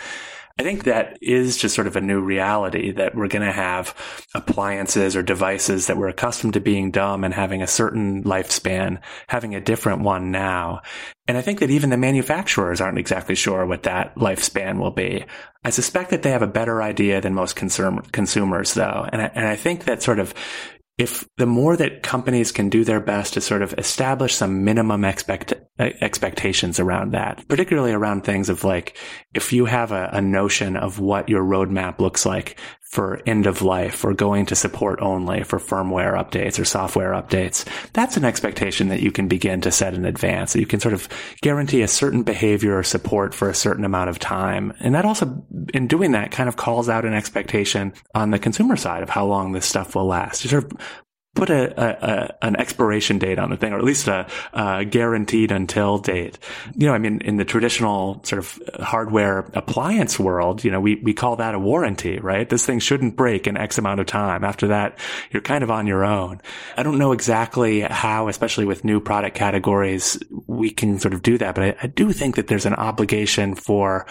I think that is just sort of a new reality that we're going to have appliances or devices that we're accustomed to being dumb and having a certain lifespan, having a different one now. And I think that even the manufacturers aren't exactly sure what that lifespan will be. I suspect that they have a better idea than most consum- consumers though. And I, and I think that sort of if the more that companies can do their best to sort of establish some minimum expect uh, expectations around that, particularly around things of like, if you have a, a, notion of what your roadmap looks like for end of life or going to support only for firmware updates or software updates, that's an expectation that you can begin to set in advance. That You can sort of guarantee a certain behavior or support for a certain amount of time. And that also, in doing that, kind of calls out an expectation on the consumer side of how long this stuff will last. You sort of put a, a, an expiration date on the thing, or at least a, a, guaranteed until date. You know, I mean, in the traditional sort of hardware appliance world, you know, we, we call that a warranty, right? This thing shouldn't break in X amount of time. After that, you're kind of on your own. I don't know exactly how, especially with new product categories, we can sort of do that, but I, I do think that there's an obligation for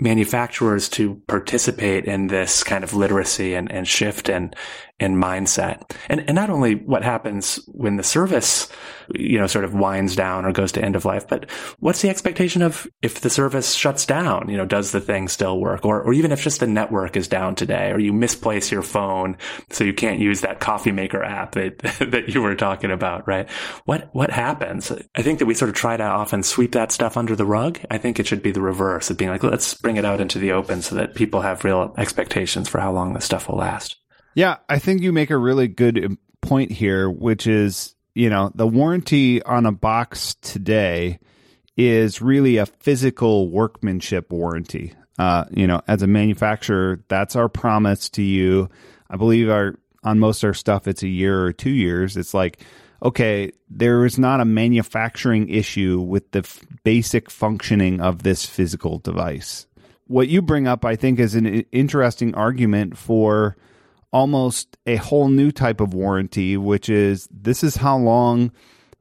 manufacturers to participate in this kind of literacy and, and shift and and mindset. And and not only what happens when the service, you know, sort of winds down or goes to end of life, but what's the expectation of if the service shuts down? You know, does the thing still work? Or or even if just the network is down today, or you misplace your phone so you can't use that coffee maker app that [laughs] that you were talking about, right? What what happens? I think that we sort of try to often sweep that stuff under the rug. I think it should be the reverse of being like, let's bring it out into the open so that people have real expectations for how long this stuff will last. Yeah, I think you make a really good point here, which is, you know, the warranty on a box today is really a physical workmanship warranty. Uh, you know, as a manufacturer, that's our promise to you. I believe our on most of our stuff, it's a year or two years. It's like, okay, there is not a manufacturing issue with the f- basic functioning of this physical device what you bring up, I think, is an interesting argument for almost a whole new type of warranty, which is this is how long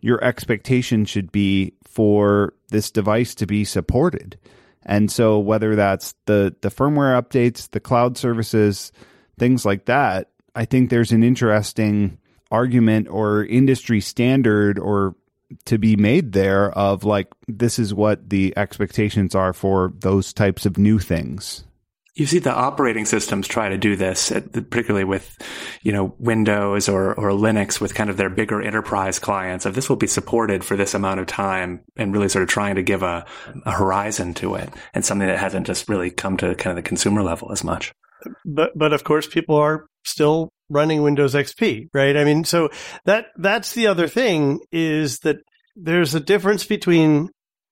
your expectation should be for this device to be supported. And so whether that's the the firmware updates, the cloud services, things like that, I think there's an interesting argument or industry standard or to be made there of like this is what the expectations are for those types of new things. You see the operating systems try to do this, particularly with, you know, Windows or, or Linux with kind of their bigger enterprise clients of this will be supported for this amount of time and really sort of trying to give a, a horizon to it and something that hasn't just really come to kind of the consumer level as much. But, but of course people are still running Windows XP, right? I mean, so that, that's the other thing is that there's a difference between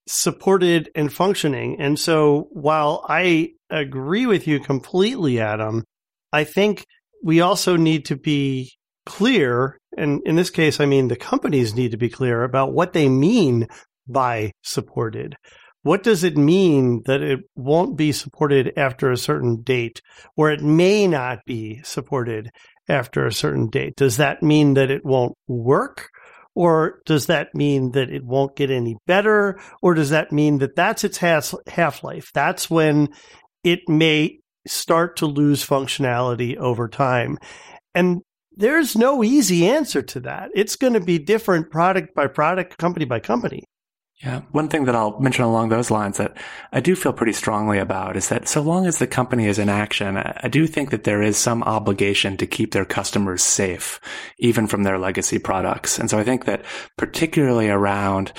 supported and functioning. And so while I agree with you completely, Adam, I think we also need to be clear. And in this case, I mean, the companies need to be clear about what they mean by supported. What does it mean that it won't be supported after a certain date or it may not be supported after a certain date? Does that mean that it won't work? Or does that mean that it won't get any better? Or does that mean that that's its half life? That's when it may start to lose functionality over time. And there's no easy answer to that. It's going to be different product by product, company by company. Yeah. One thing that I'll mention along those lines that I do feel pretty strongly about is that so long as the company is in action, I do think that there is some obligation to keep their customers safe, even from their legacy products. And so I think that particularly around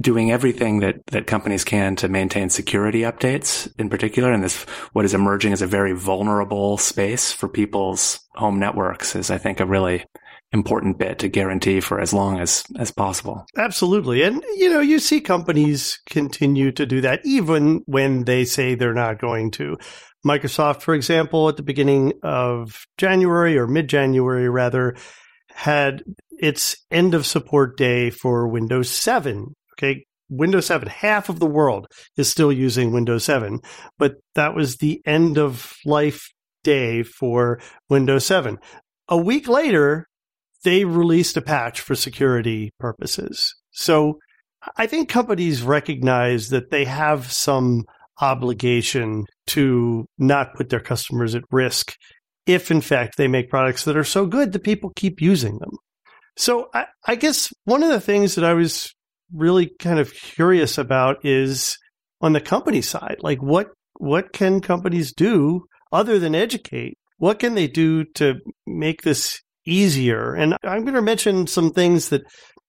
doing everything that, that companies can to maintain security updates in particular, and this, what is emerging as a very vulnerable space for people's home networks is, I think, a really important bit to guarantee for as long as as possible. Absolutely. And you know, you see companies continue to do that even when they say they're not going to. Microsoft, for example, at the beginning of January or mid-January rather, had its end of support day for Windows 7. Okay, Windows 7, half of the world is still using Windows 7, but that was the end of life day for Windows 7. A week later, they released a patch for security purposes. So I think companies recognize that they have some obligation to not put their customers at risk if, in fact, they make products that are so good that people keep using them. So I, I guess one of the things that I was really kind of curious about is on the company side, like what what can companies do other than educate? What can they do to make this easier. And I'm going to mention some things that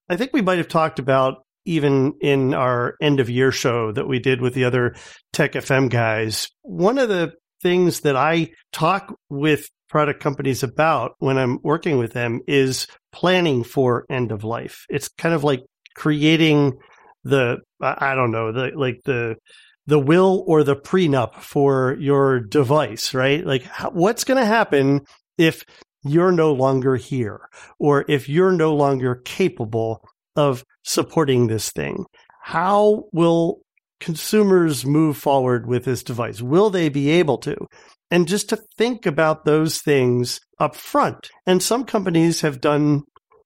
I think we might have talked about even in our end of year show that we did with the other Tech FM guys. One of the things that I talk with product companies about when I'm working with them is planning for end of life. It's kind of like creating the I don't know, the like the the will or the prenup for your device, right? Like what's going to happen if you're no longer here, or if you're no longer capable of supporting this thing. How will consumers move forward with this device? Will they be able to? And just to think about those things up front. And some companies have done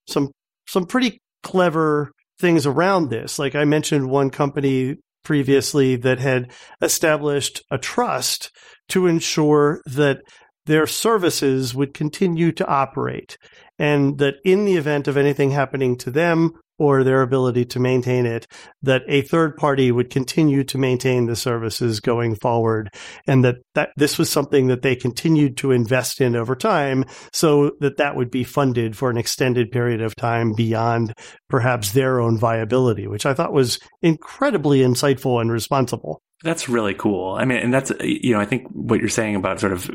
some some pretty clever things around this. Like I mentioned one company previously that had established a trust to ensure that their services would continue to operate and that in the event of anything happening to them or their ability to maintain it, that a third party would continue to maintain the services going forward and that, that this was something that they continued to invest in over time so that that would be funded for an extended period of time beyond perhaps their own viability, which I thought was incredibly insightful and responsible. That's really cool. I mean, and that's, you know, I think what you're saying about sort of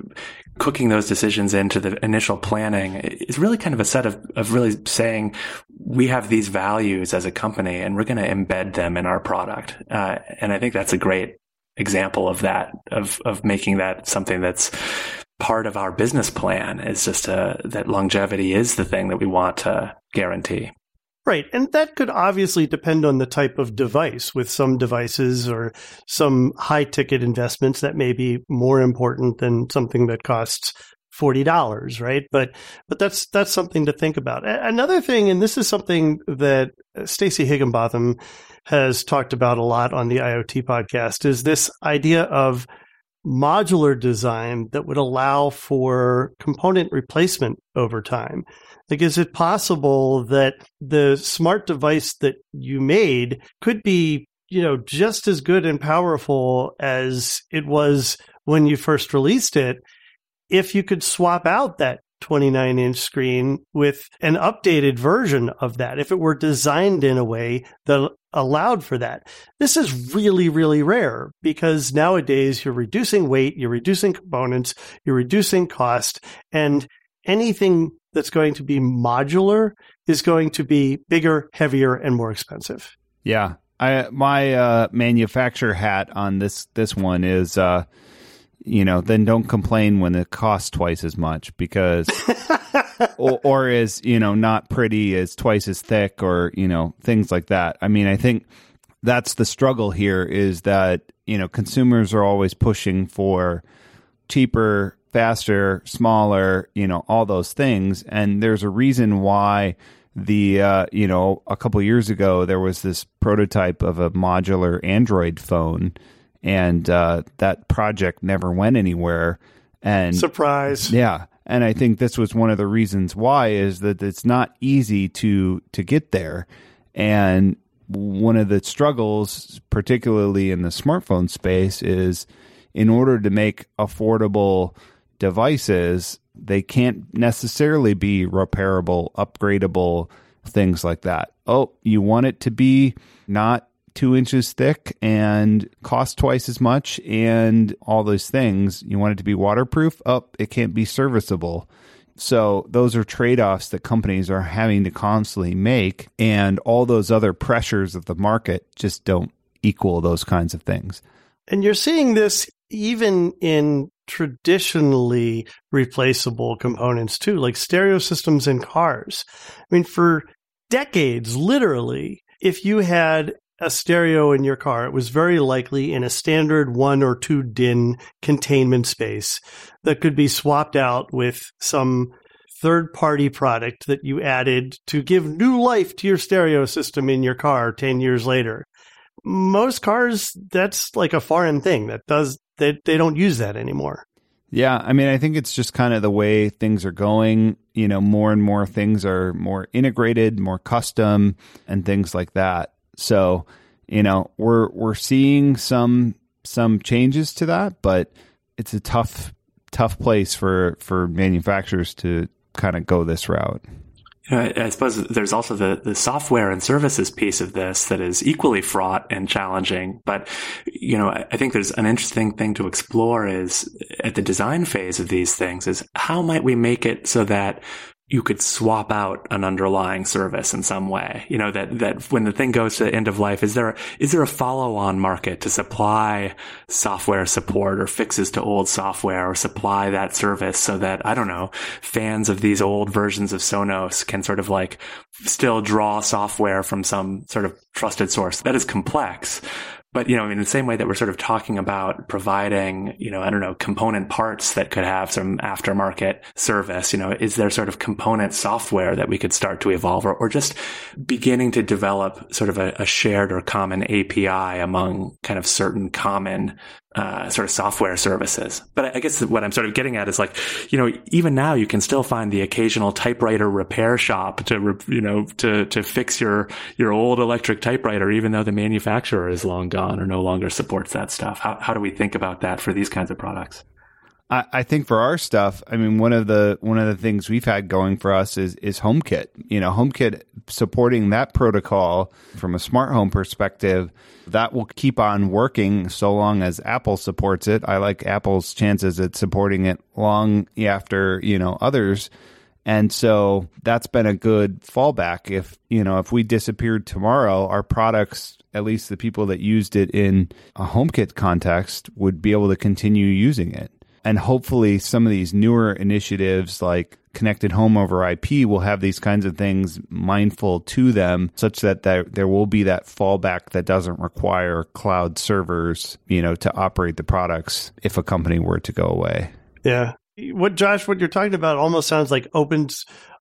cooking those decisions into the initial planning is really kind of a set of, of really saying we have these values as a company and we're going to embed them in our product. Uh, and I think that's a great example of that, of, of making that something that's part of our business plan is just uh, that longevity is the thing that we want to guarantee. Right. And that could obviously depend on the type of device. With some devices or some high ticket investments that may be more important than something that costs $40, right? But, but that's, that's something to think about. Another thing, and this is something that uh, Stacy Higginbotham has talked about a lot on the IoT podcast is this idea of modular design that would allow for component replacement over time. Like, is it possible that the smart device that you made could be, you know, just as good and powerful as it was when you first released it if you could swap out that 29 inch screen with an updated version of that if it were designed in a way that allowed for that. This is really, really rare because nowadays you're reducing weight, you're reducing components, you're reducing cost, and anything that's going to be modular is going to be bigger, heavier, and more expensive. Yeah. I my uh, manufacturer hat on this this one is uh, you know, then don't complain when it costs twice as much because, [laughs] or, or is, you know, not pretty is twice as thick or, you know, things like that. I mean, I think that's the struggle here is that, you know, consumers are always pushing for cheaper, faster, smaller, you know, all those things. And there's a reason why the uh, you know a couple years ago there was this prototype of a modular android phone and uh, that project never went anywhere. And surprise, yeah. And I think this was one of the reasons why is that it's not easy to to get there, and one of the struggles, particularly in the smartphone space, is in order to make affordable devices, they can't necessarily be repairable, upgradable, things like that. Oh, you want it to be not two inches thick and cost twice as much and all those things. You want it to be waterproof? Up, oh, it can't be serviceable. So those are trade-offs that companies are having to constantly make and all those other pressures of the market just don't equal those kinds of things. And you're seeing this even in traditionally replaceable components too, like stereo systems in cars. I mean, for decades, literally, if you had a stereo in your car, it was very likely in a standard one or two DIN containment space that could be swapped out with some third party product that you added to give new life to your stereo system in your car 10 years later. Most cars, that's like a foreign thing that does, they, they don't use that anymore. Yeah, I mean, I think it's just kind of the way things are going. You know, more and more things are more integrated, more custom, and things like that. So, you know, we're we're seeing some some changes to that, but it's a tough tough place for for manufacturers to kind of go this route. I suppose there's also the, the software and services piece of this that is equally fraught and challenging. But, you know, I think there's an interesting thing to explore is at the design phase of these things is how might we make it so that you could swap out an underlying service in some way. You know, that, that when the thing goes to the end of life, is there, is there a follow on market to supply software support or fixes to old software or supply that service so that, I don't know, fans of these old versions of Sonos can sort of like still draw software from some sort of trusted source that is complex, but, you know, in the same way that we're sort of talking about providing, you know, I don't know, component parts that could have some aftermarket service, you know, is there sort of component software that we could start to evolve or, or just beginning to develop sort of a, a shared or common API among kind of certain common uh, sort of software services. But I guess what I'm sort of getting at is like, you know, even now you can still find the occasional typewriter repair shop to, you know, to, to fix your, your old electric typewriter, even though the manufacturer is long gone or no longer supports that stuff. How, how do we think about that for these kinds of products? I, think for our stuff, I mean, one of the one of the things we've had going for us is is HomeKit. You know, HomeKit supporting that protocol from a smart home perspective, that will keep on working so long as Apple supports it. I like Apple's chances at supporting it long after you know others. And so that's been a good fallback. If, you know, if we disappeared tomorrow, our products, at least the people that used it in a HomeKit context, would be able to continue using it. And hopefully, some of these newer initiatives like connected home over IP will have these kinds of things mindful to them such that there, there will be that fallback that doesn't require cloud servers, you know, to operate the products if a company were to go away. Yeah. what Josh, what you're talking about almost sounds like open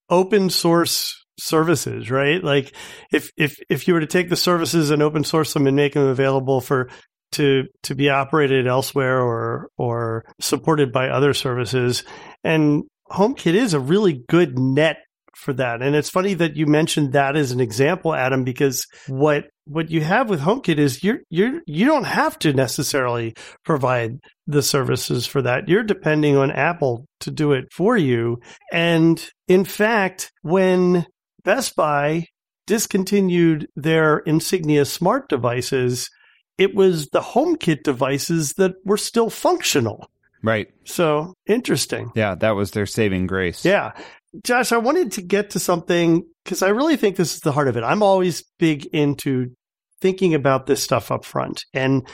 open source services, right? Like if if if you were to take the services and open source them and make them available for to to be operated elsewhere or or supported by other services, and HomeKit is a really good net for that. And it's funny that you mentioned that as an example, Adam, because what what you have with HomeKit is you're you're you don't have to necessarily provide the services for that. You're depending on Apple to do it for you. And in fact, when Best Buy discontinued their Insignia smart devices, it was the HomeKit devices that were still functional. Right. So interesting. Yeah, that was their saving grace. Yeah. Josh, I wanted to get to something because I really think this is the heart of it. I'm always big into thinking about this stuff up front. And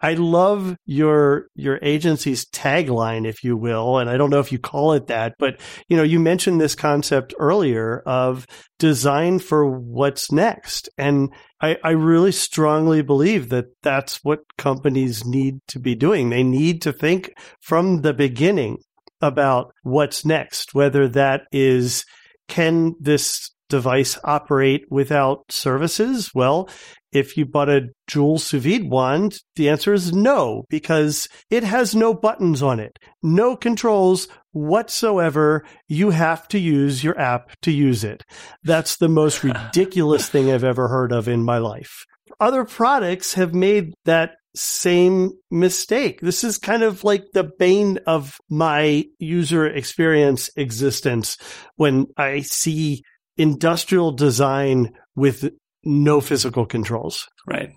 I love your your agency's tagline, if you will, and I don't know if you call it that, but you know, you mentioned this concept earlier of design for what's next, and I, I really strongly believe that that's what companies need to be doing. They need to think from the beginning about what's next, whether that is can this device operate without services? Well, if you bought a Joule sous vide wand, the answer is no, because it has no buttons on it, no controls whatsoever. You have to use your app to use it. That's the most [laughs] ridiculous thing I've ever heard of in my life. Other products have made that same mistake. This is kind of like the bane of my user experience existence when I see industrial design with no physical controls. Right.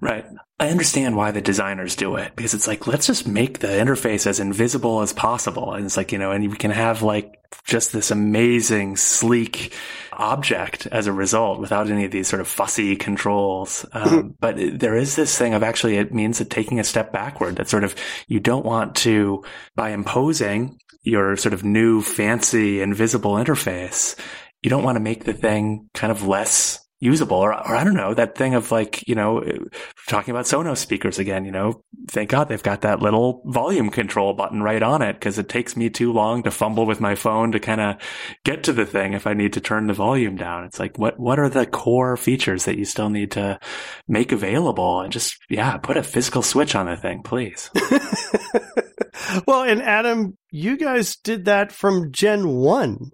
Right. I understand why the designers do it because it's like, let's just make the interface as invisible as possible. And it's like, you know, and you can have like just this amazing, sleek object as a result without any of these sort of fussy controls. Um, [laughs] but there is this thing of actually, it means that taking a step backward that sort of you don't want to, by imposing your sort of new fancy invisible interface, you don't want to make the thing kind of less usable or, or I don't know, that thing of like, you know, talking about Sonos speakers again, you know, thank God they've got that little volume control button right on it because it takes me too long to fumble with my phone to kind of get to the thing if I need to turn the volume down. It's like, what, what are the core features that you still need to make available and just, yeah, put a physical switch on the thing, please. [laughs] well, and Adam, you guys did that from Gen 1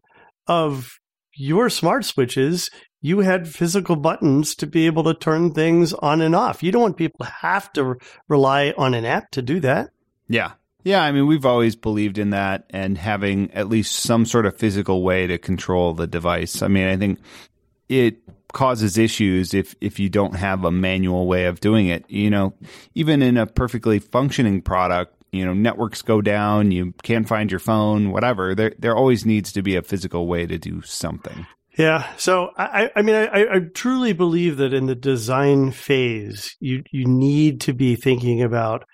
of your smart switches, you had physical buttons to be able to turn things on and off. You don't want people to have to rely on an app to do that. Yeah. Yeah, I mean, we've always believed in that and having at least some sort of physical way to control the device. I mean, I think it causes issues if if you don't have a manual way of doing it. You know, even in a perfectly functioning product, you know, networks go down, you can't find your phone, whatever. There there always needs to be a physical way to do something. Yeah. So I, I mean, I, I truly believe that in the design phase, you, you need to be thinking about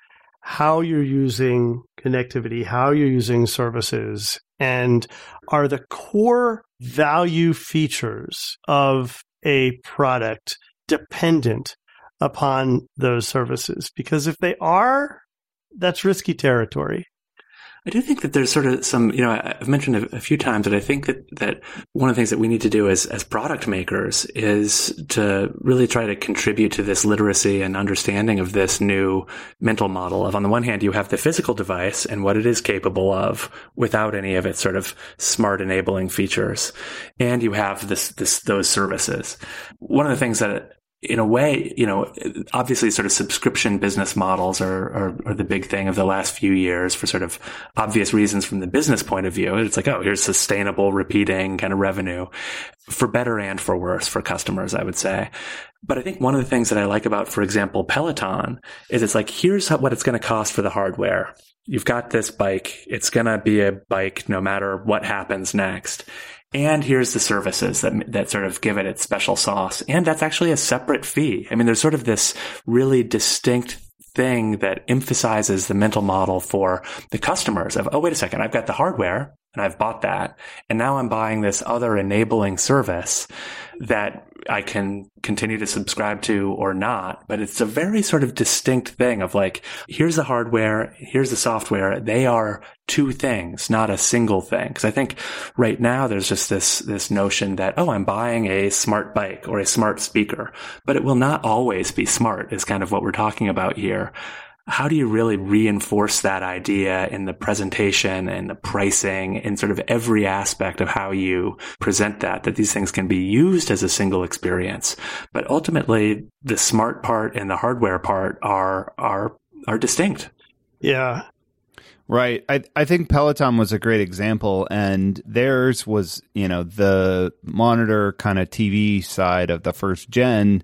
how you're using connectivity, how you're using services, and are the core value features of a product dependent upon those services? Because if they are, that's risky territory. I do think that there's sort of some, you know, I've mentioned a, a, few times that I think that, that one of the things that we need to do as, as product makers is to really try to contribute to this literacy and understanding of this new mental model of on the one hand, you have the physical device and what it is capable of without any of its sort of smart enabling features. And you have this, this, those services. One of the things that in a way, you know, obviously sort of subscription business models are, are, are, the big thing of the last few years for sort of obvious reasons from the business point of view. It's like, oh, here's sustainable repeating kind of revenue for better and for worse for customers, I would say. But I think one of the things that I like about, for example, Peloton is it's like, here's what it's going to cost for the hardware. You've got this bike. It's going to be a bike no matter what happens next. And here's the services that, that sort of give it its special sauce. And that's actually a separate fee. I mean, there's sort of this really distinct thing that emphasizes the mental model for the customers of, oh, wait a second, I've got the hardware and I've bought that. And now I'm buying this other enabling service that I can continue to subscribe to or not. But it's a very sort of distinct thing of like, here's the hardware, here's the software. They are two things, not a single thing. Cause I think right now there's just this, this notion that, oh, I'm buying a smart bike or a smart speaker, but it will not always be smart is kind of what we're talking about here how do you really reinforce that idea in the presentation and the pricing and sort of every aspect of how you present that, that these things can be used as a single experience. But ultimately, the smart part and the hardware part are, are, are distinct. Yeah. Right. I I think Peloton was a great example and theirs was, you know, the monitor kind of TV side of the first gen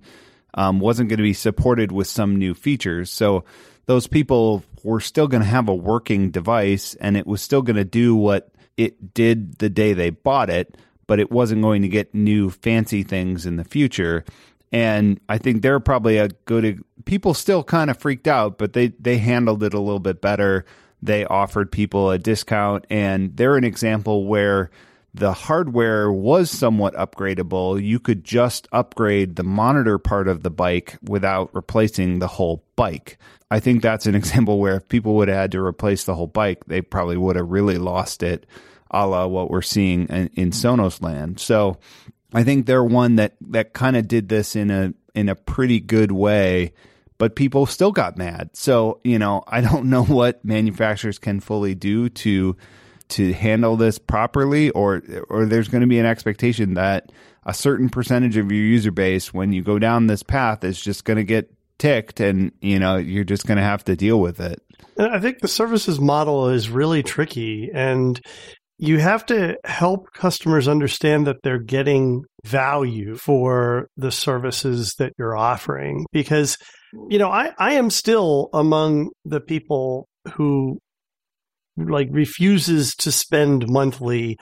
um, wasn't going to be supported with some new features. So those people were still going to have a working device and it was still going to do what it did the day they bought it, but it wasn't going to get new fancy things in the future. And I think they're probably a good people still kind of freaked out, but they they handled it a little bit better. They offered people a discount and they're an example where the hardware was somewhat upgradable. You could just upgrade the monitor part of the bike without replacing the whole bike. I think that's an [laughs] example where if people would have had to replace the whole bike, they probably would have really lost it, a la what we're seeing in, in Sonos land. So I think they're one that, that kind of did this in a in a pretty good way, but people still got mad. So, you know, I don't [laughs] know what manufacturers can fully do to to handle this properly or or there's going to be an expectation that a certain percentage of your user base when you go down this path is just going to get ticked and you know you're just going to have to deal with it. I think the services model is really tricky and you have to help customers understand that they're getting value for the services that you're offering. Because you know i i am still among the people who like refuses to spend monthly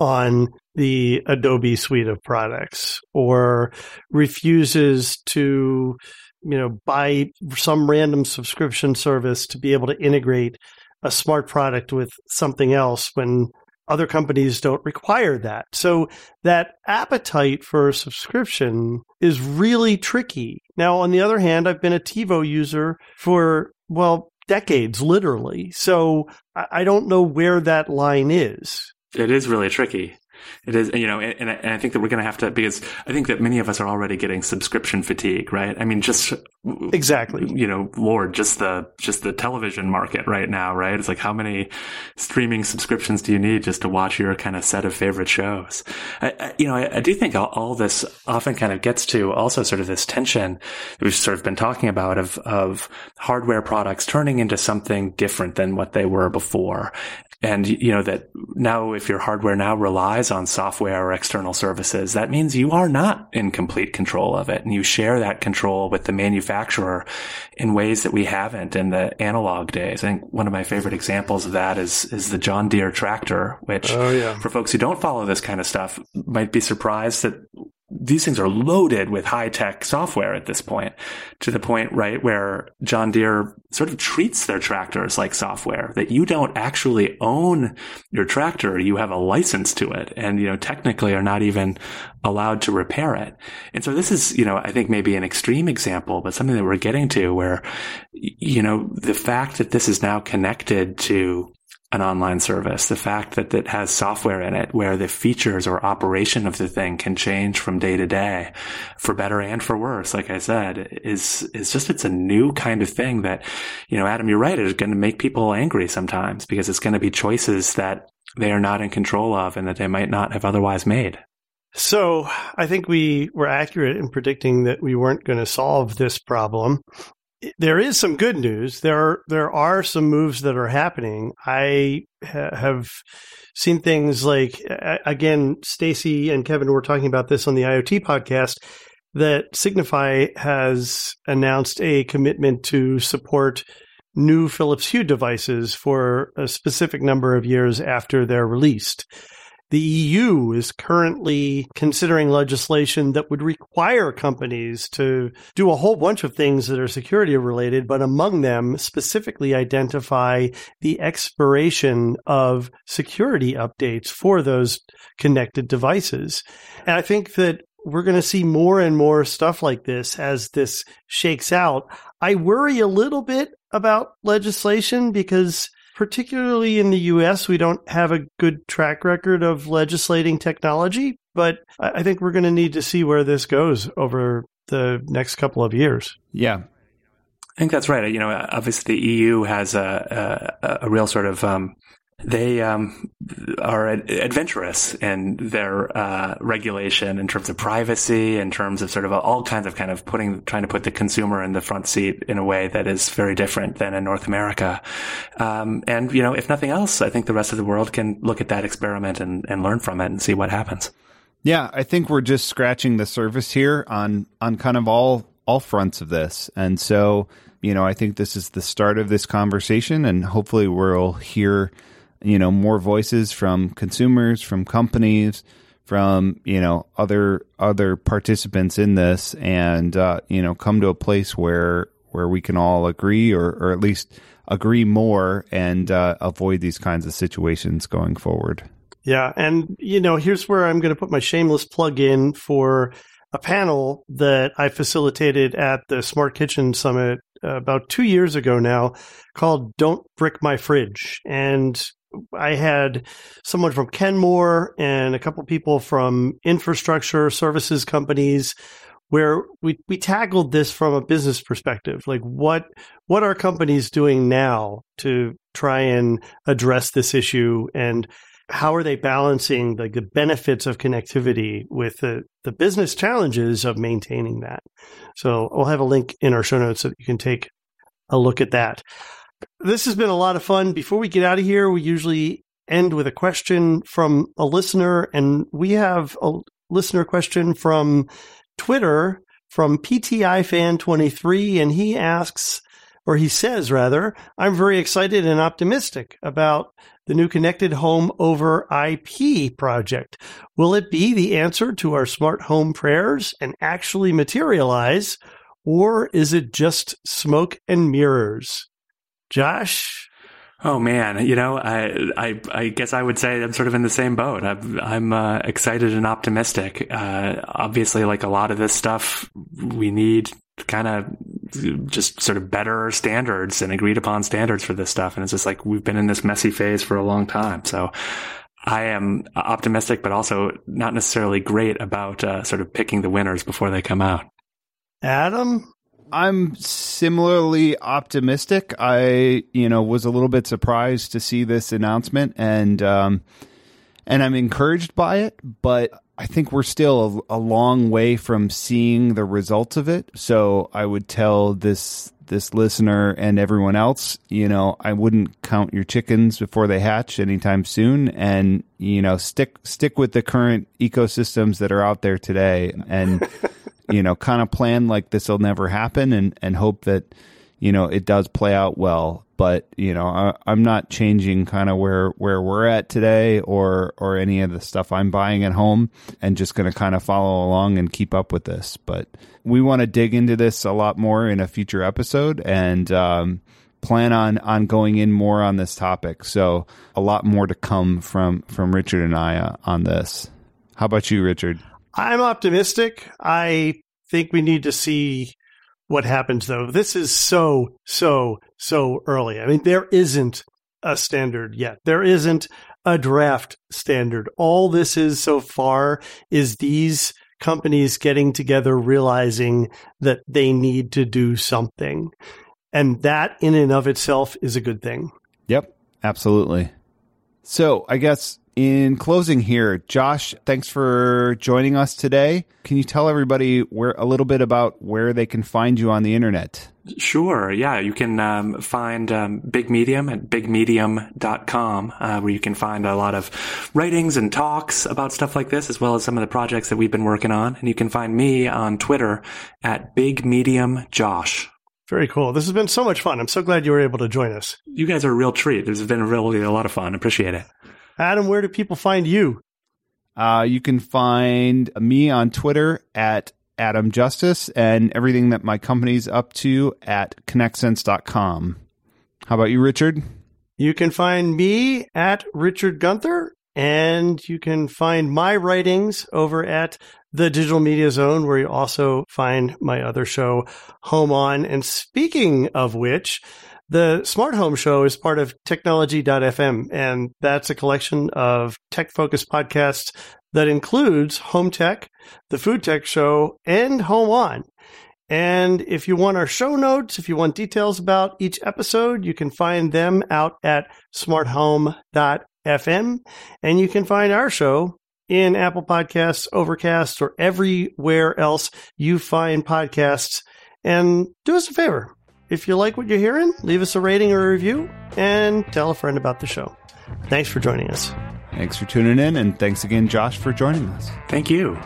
on the Adobe suite of products or refuses to you know, buy some random subscription service to be able to integrate a smart product with something else when other companies don't require that. So that appetite for subscription is really tricky. Now, on the other hand, I've been a TiVo user for, well, decades, literally. So I don't know where that line is. It is really tricky. It is, you know, and, and I think that we're going to have to, because I think that many of us are already getting subscription fatigue, right? I mean, just exactly, you know, Lord, just the, just the television market right now, right? It's like, how many streaming subscriptions do you need just to watch your kind of set of favorite shows? I, I, you know, I, I, do think all, all this often kind of gets to also sort of this tension that we've sort of been talking about of, of hardware products turning into something different than what they were before. And, you know, that now if your hardware now relies on software or external services, that means you are not in complete control of it. And you share that control with the manufacturer in ways that we haven't in the analog days. I think one of my favorite examples of that is, is the John Deere tractor, which oh, yeah. for folks who don't follow this kind of stuff might be surprised that these things are loaded with high tech software at this point to the point, right, where John Deere sort of treats their tractors like software that you don't actually own your tractor. You have a license to it and, you know, technically are not even allowed to repair it. And so this is, you know, I think maybe an extreme example, but something that we're getting to where, you know, the fact that this is now connected to an online service. The fact that it has software in it where the features or operation of the thing can change from day to day for better and for worse, like I said, is, is just, it's a new kind of thing that, you know, Adam, you're right. It's going to make people angry sometimes because it's going to be choices that they are not in control of and that they might not have otherwise made. So I think we were accurate in predicting that we weren't going to solve this problem there is some good news. There are, there are some moves that are happening. I ha- have seen things like again, Stacy and Kevin were talking about this on the IoT podcast that Signify has announced a commitment to support new Philips Hue devices for a specific number of years after they're released. The EU is currently considering legislation that would require companies to do a whole bunch of things that are security related, but among them specifically identify the expiration of security updates for those connected devices. And I think that we're going to see more and more stuff like this as this shakes out. I worry a little bit about legislation because particularly in the US, we don't have a good track record of legislating technology, but I think we're going to need to see where this goes over the next couple of years. Yeah. I think that's right. You know, obviously the EU has a, a, a real sort of um, they um, are adventurous in their uh, regulation in terms of privacy, in terms of sort of all kinds of kind of putting, trying to put the consumer in the front seat in a way that is very different than in North America. Um, and you know, if nothing else, I think the rest of the world can look at that experiment and, and learn from it and see what happens. Yeah, I think we're just scratching the surface here on on kind of all all fronts of this, and so you know, I think this is the start of this conversation, and hopefully we'll hear you know more voices from consumers, from companies, from you know other other participants in this, and uh, you know come to a place where where we can all agree, or or at least agree more, and uh, avoid these kinds of situations going forward. Yeah, and you know here's where I'm going to put my shameless plug in for a panel that I facilitated at the Smart Kitchen Summit uh, about two years ago now called Don't Brick My Fridge. And I had someone from Kenmore and a couple people from infrastructure services companies where we, we tackled this from a business perspective. Like what what are companies doing now to try and address this issue and how are they balancing the, the benefits of connectivity with the, the business challenges of maintaining that? So I'll have a link in our show notes so that you can take a look at that. This has been a lot of fun. Before we get out of here, we usually end with a question from a listener, and we have a listener question from Twitter from PTI Fan 23, and he asks, or he says rather, I'm very excited and optimistic about the new connected home over IP project. Will it be the answer to our smart home prayers and actually materialize, or is it just smoke and mirrors? Josh? Oh man, you know, I, I, I guess I would say I'm sort of in the same boat. I'm, I'm uh, excited and optimistic. Uh, obviously, like a lot of this stuff, we need kind of just sort of better standards and agreed upon standards for this stuff. And it's just like we've been in this messy phase for a long time. So I am optimistic, but also not necessarily great about uh, sort of picking the winners before they come out. Adam? I'm similarly optimistic. I, you know, was a little bit surprised to see this announcement and um and I'm encouraged by it, but I think we're still a, a long way from seeing the results of it. So I would tell this this listener and everyone else, you know, I wouldn't count your chickens before they hatch anytime soon and, you know, stick stick with the current ecosystems that are out there today and [laughs] you know, kind of plan like this will never happen and, and hope that, you know, it does play out well. But, you know, I, I'm not changing kind of where, where we're at today or, or any of the stuff I'm buying at home and just going to kind of follow along and keep up with this. But we want to dig into this a lot more in a future episode and, um, plan on on going in more on this topic. So a lot more to come from from Richard and I uh, on this. How about you, Richard? I'm optimistic. I think we need to see what happens though. This is so, so, so early. I mean, there isn't a standard yet. There isn't a draft standard. All this is so far is these companies getting together, realizing that they need to do something. And that in and of itself is a good thing. Yep, absolutely. So I guess in closing here, Josh, thanks for joining us today. Can you tell everybody where a little bit about where they can find you on the internet? Sure. Yeah. You can um, find um, Big Medium at bigmedium.com, uh, where you can find a lot of writings and talks about stuff like this, as well as some of the projects that we've been working on. And you can find me on Twitter at Big Medium Josh. Very cool. This has been so much fun. I'm so glad you were able to join us. You guys are a real treat. This has been really a lot of fun. Appreciate it. Adam, where do people find you? Uh, you can find me on Twitter at Adam Justice and everything that my company's up to at connectsense.com. How about you, Richard? You can find me at Richard Gunther, and you can find my writings over at the Digital Media Zone, where you also find my other show, Home On. And speaking of which, the Smart Home Show is part of technology.fm, and that's a collection of tech focused podcasts that includes Home Tech, the Food Tech Show, and Home On. And if you want our show notes, if you want details about each episode, you can find them out at smarthome.fm. And you can find our show in Apple Podcasts, Overcast, or everywhere else you find podcasts. And do us a favor. If you like what you're hearing, leave us a rating or a review and tell a friend about the show. Thanks for joining us. Thanks for tuning in, and thanks again, Josh, for joining us. Thank you.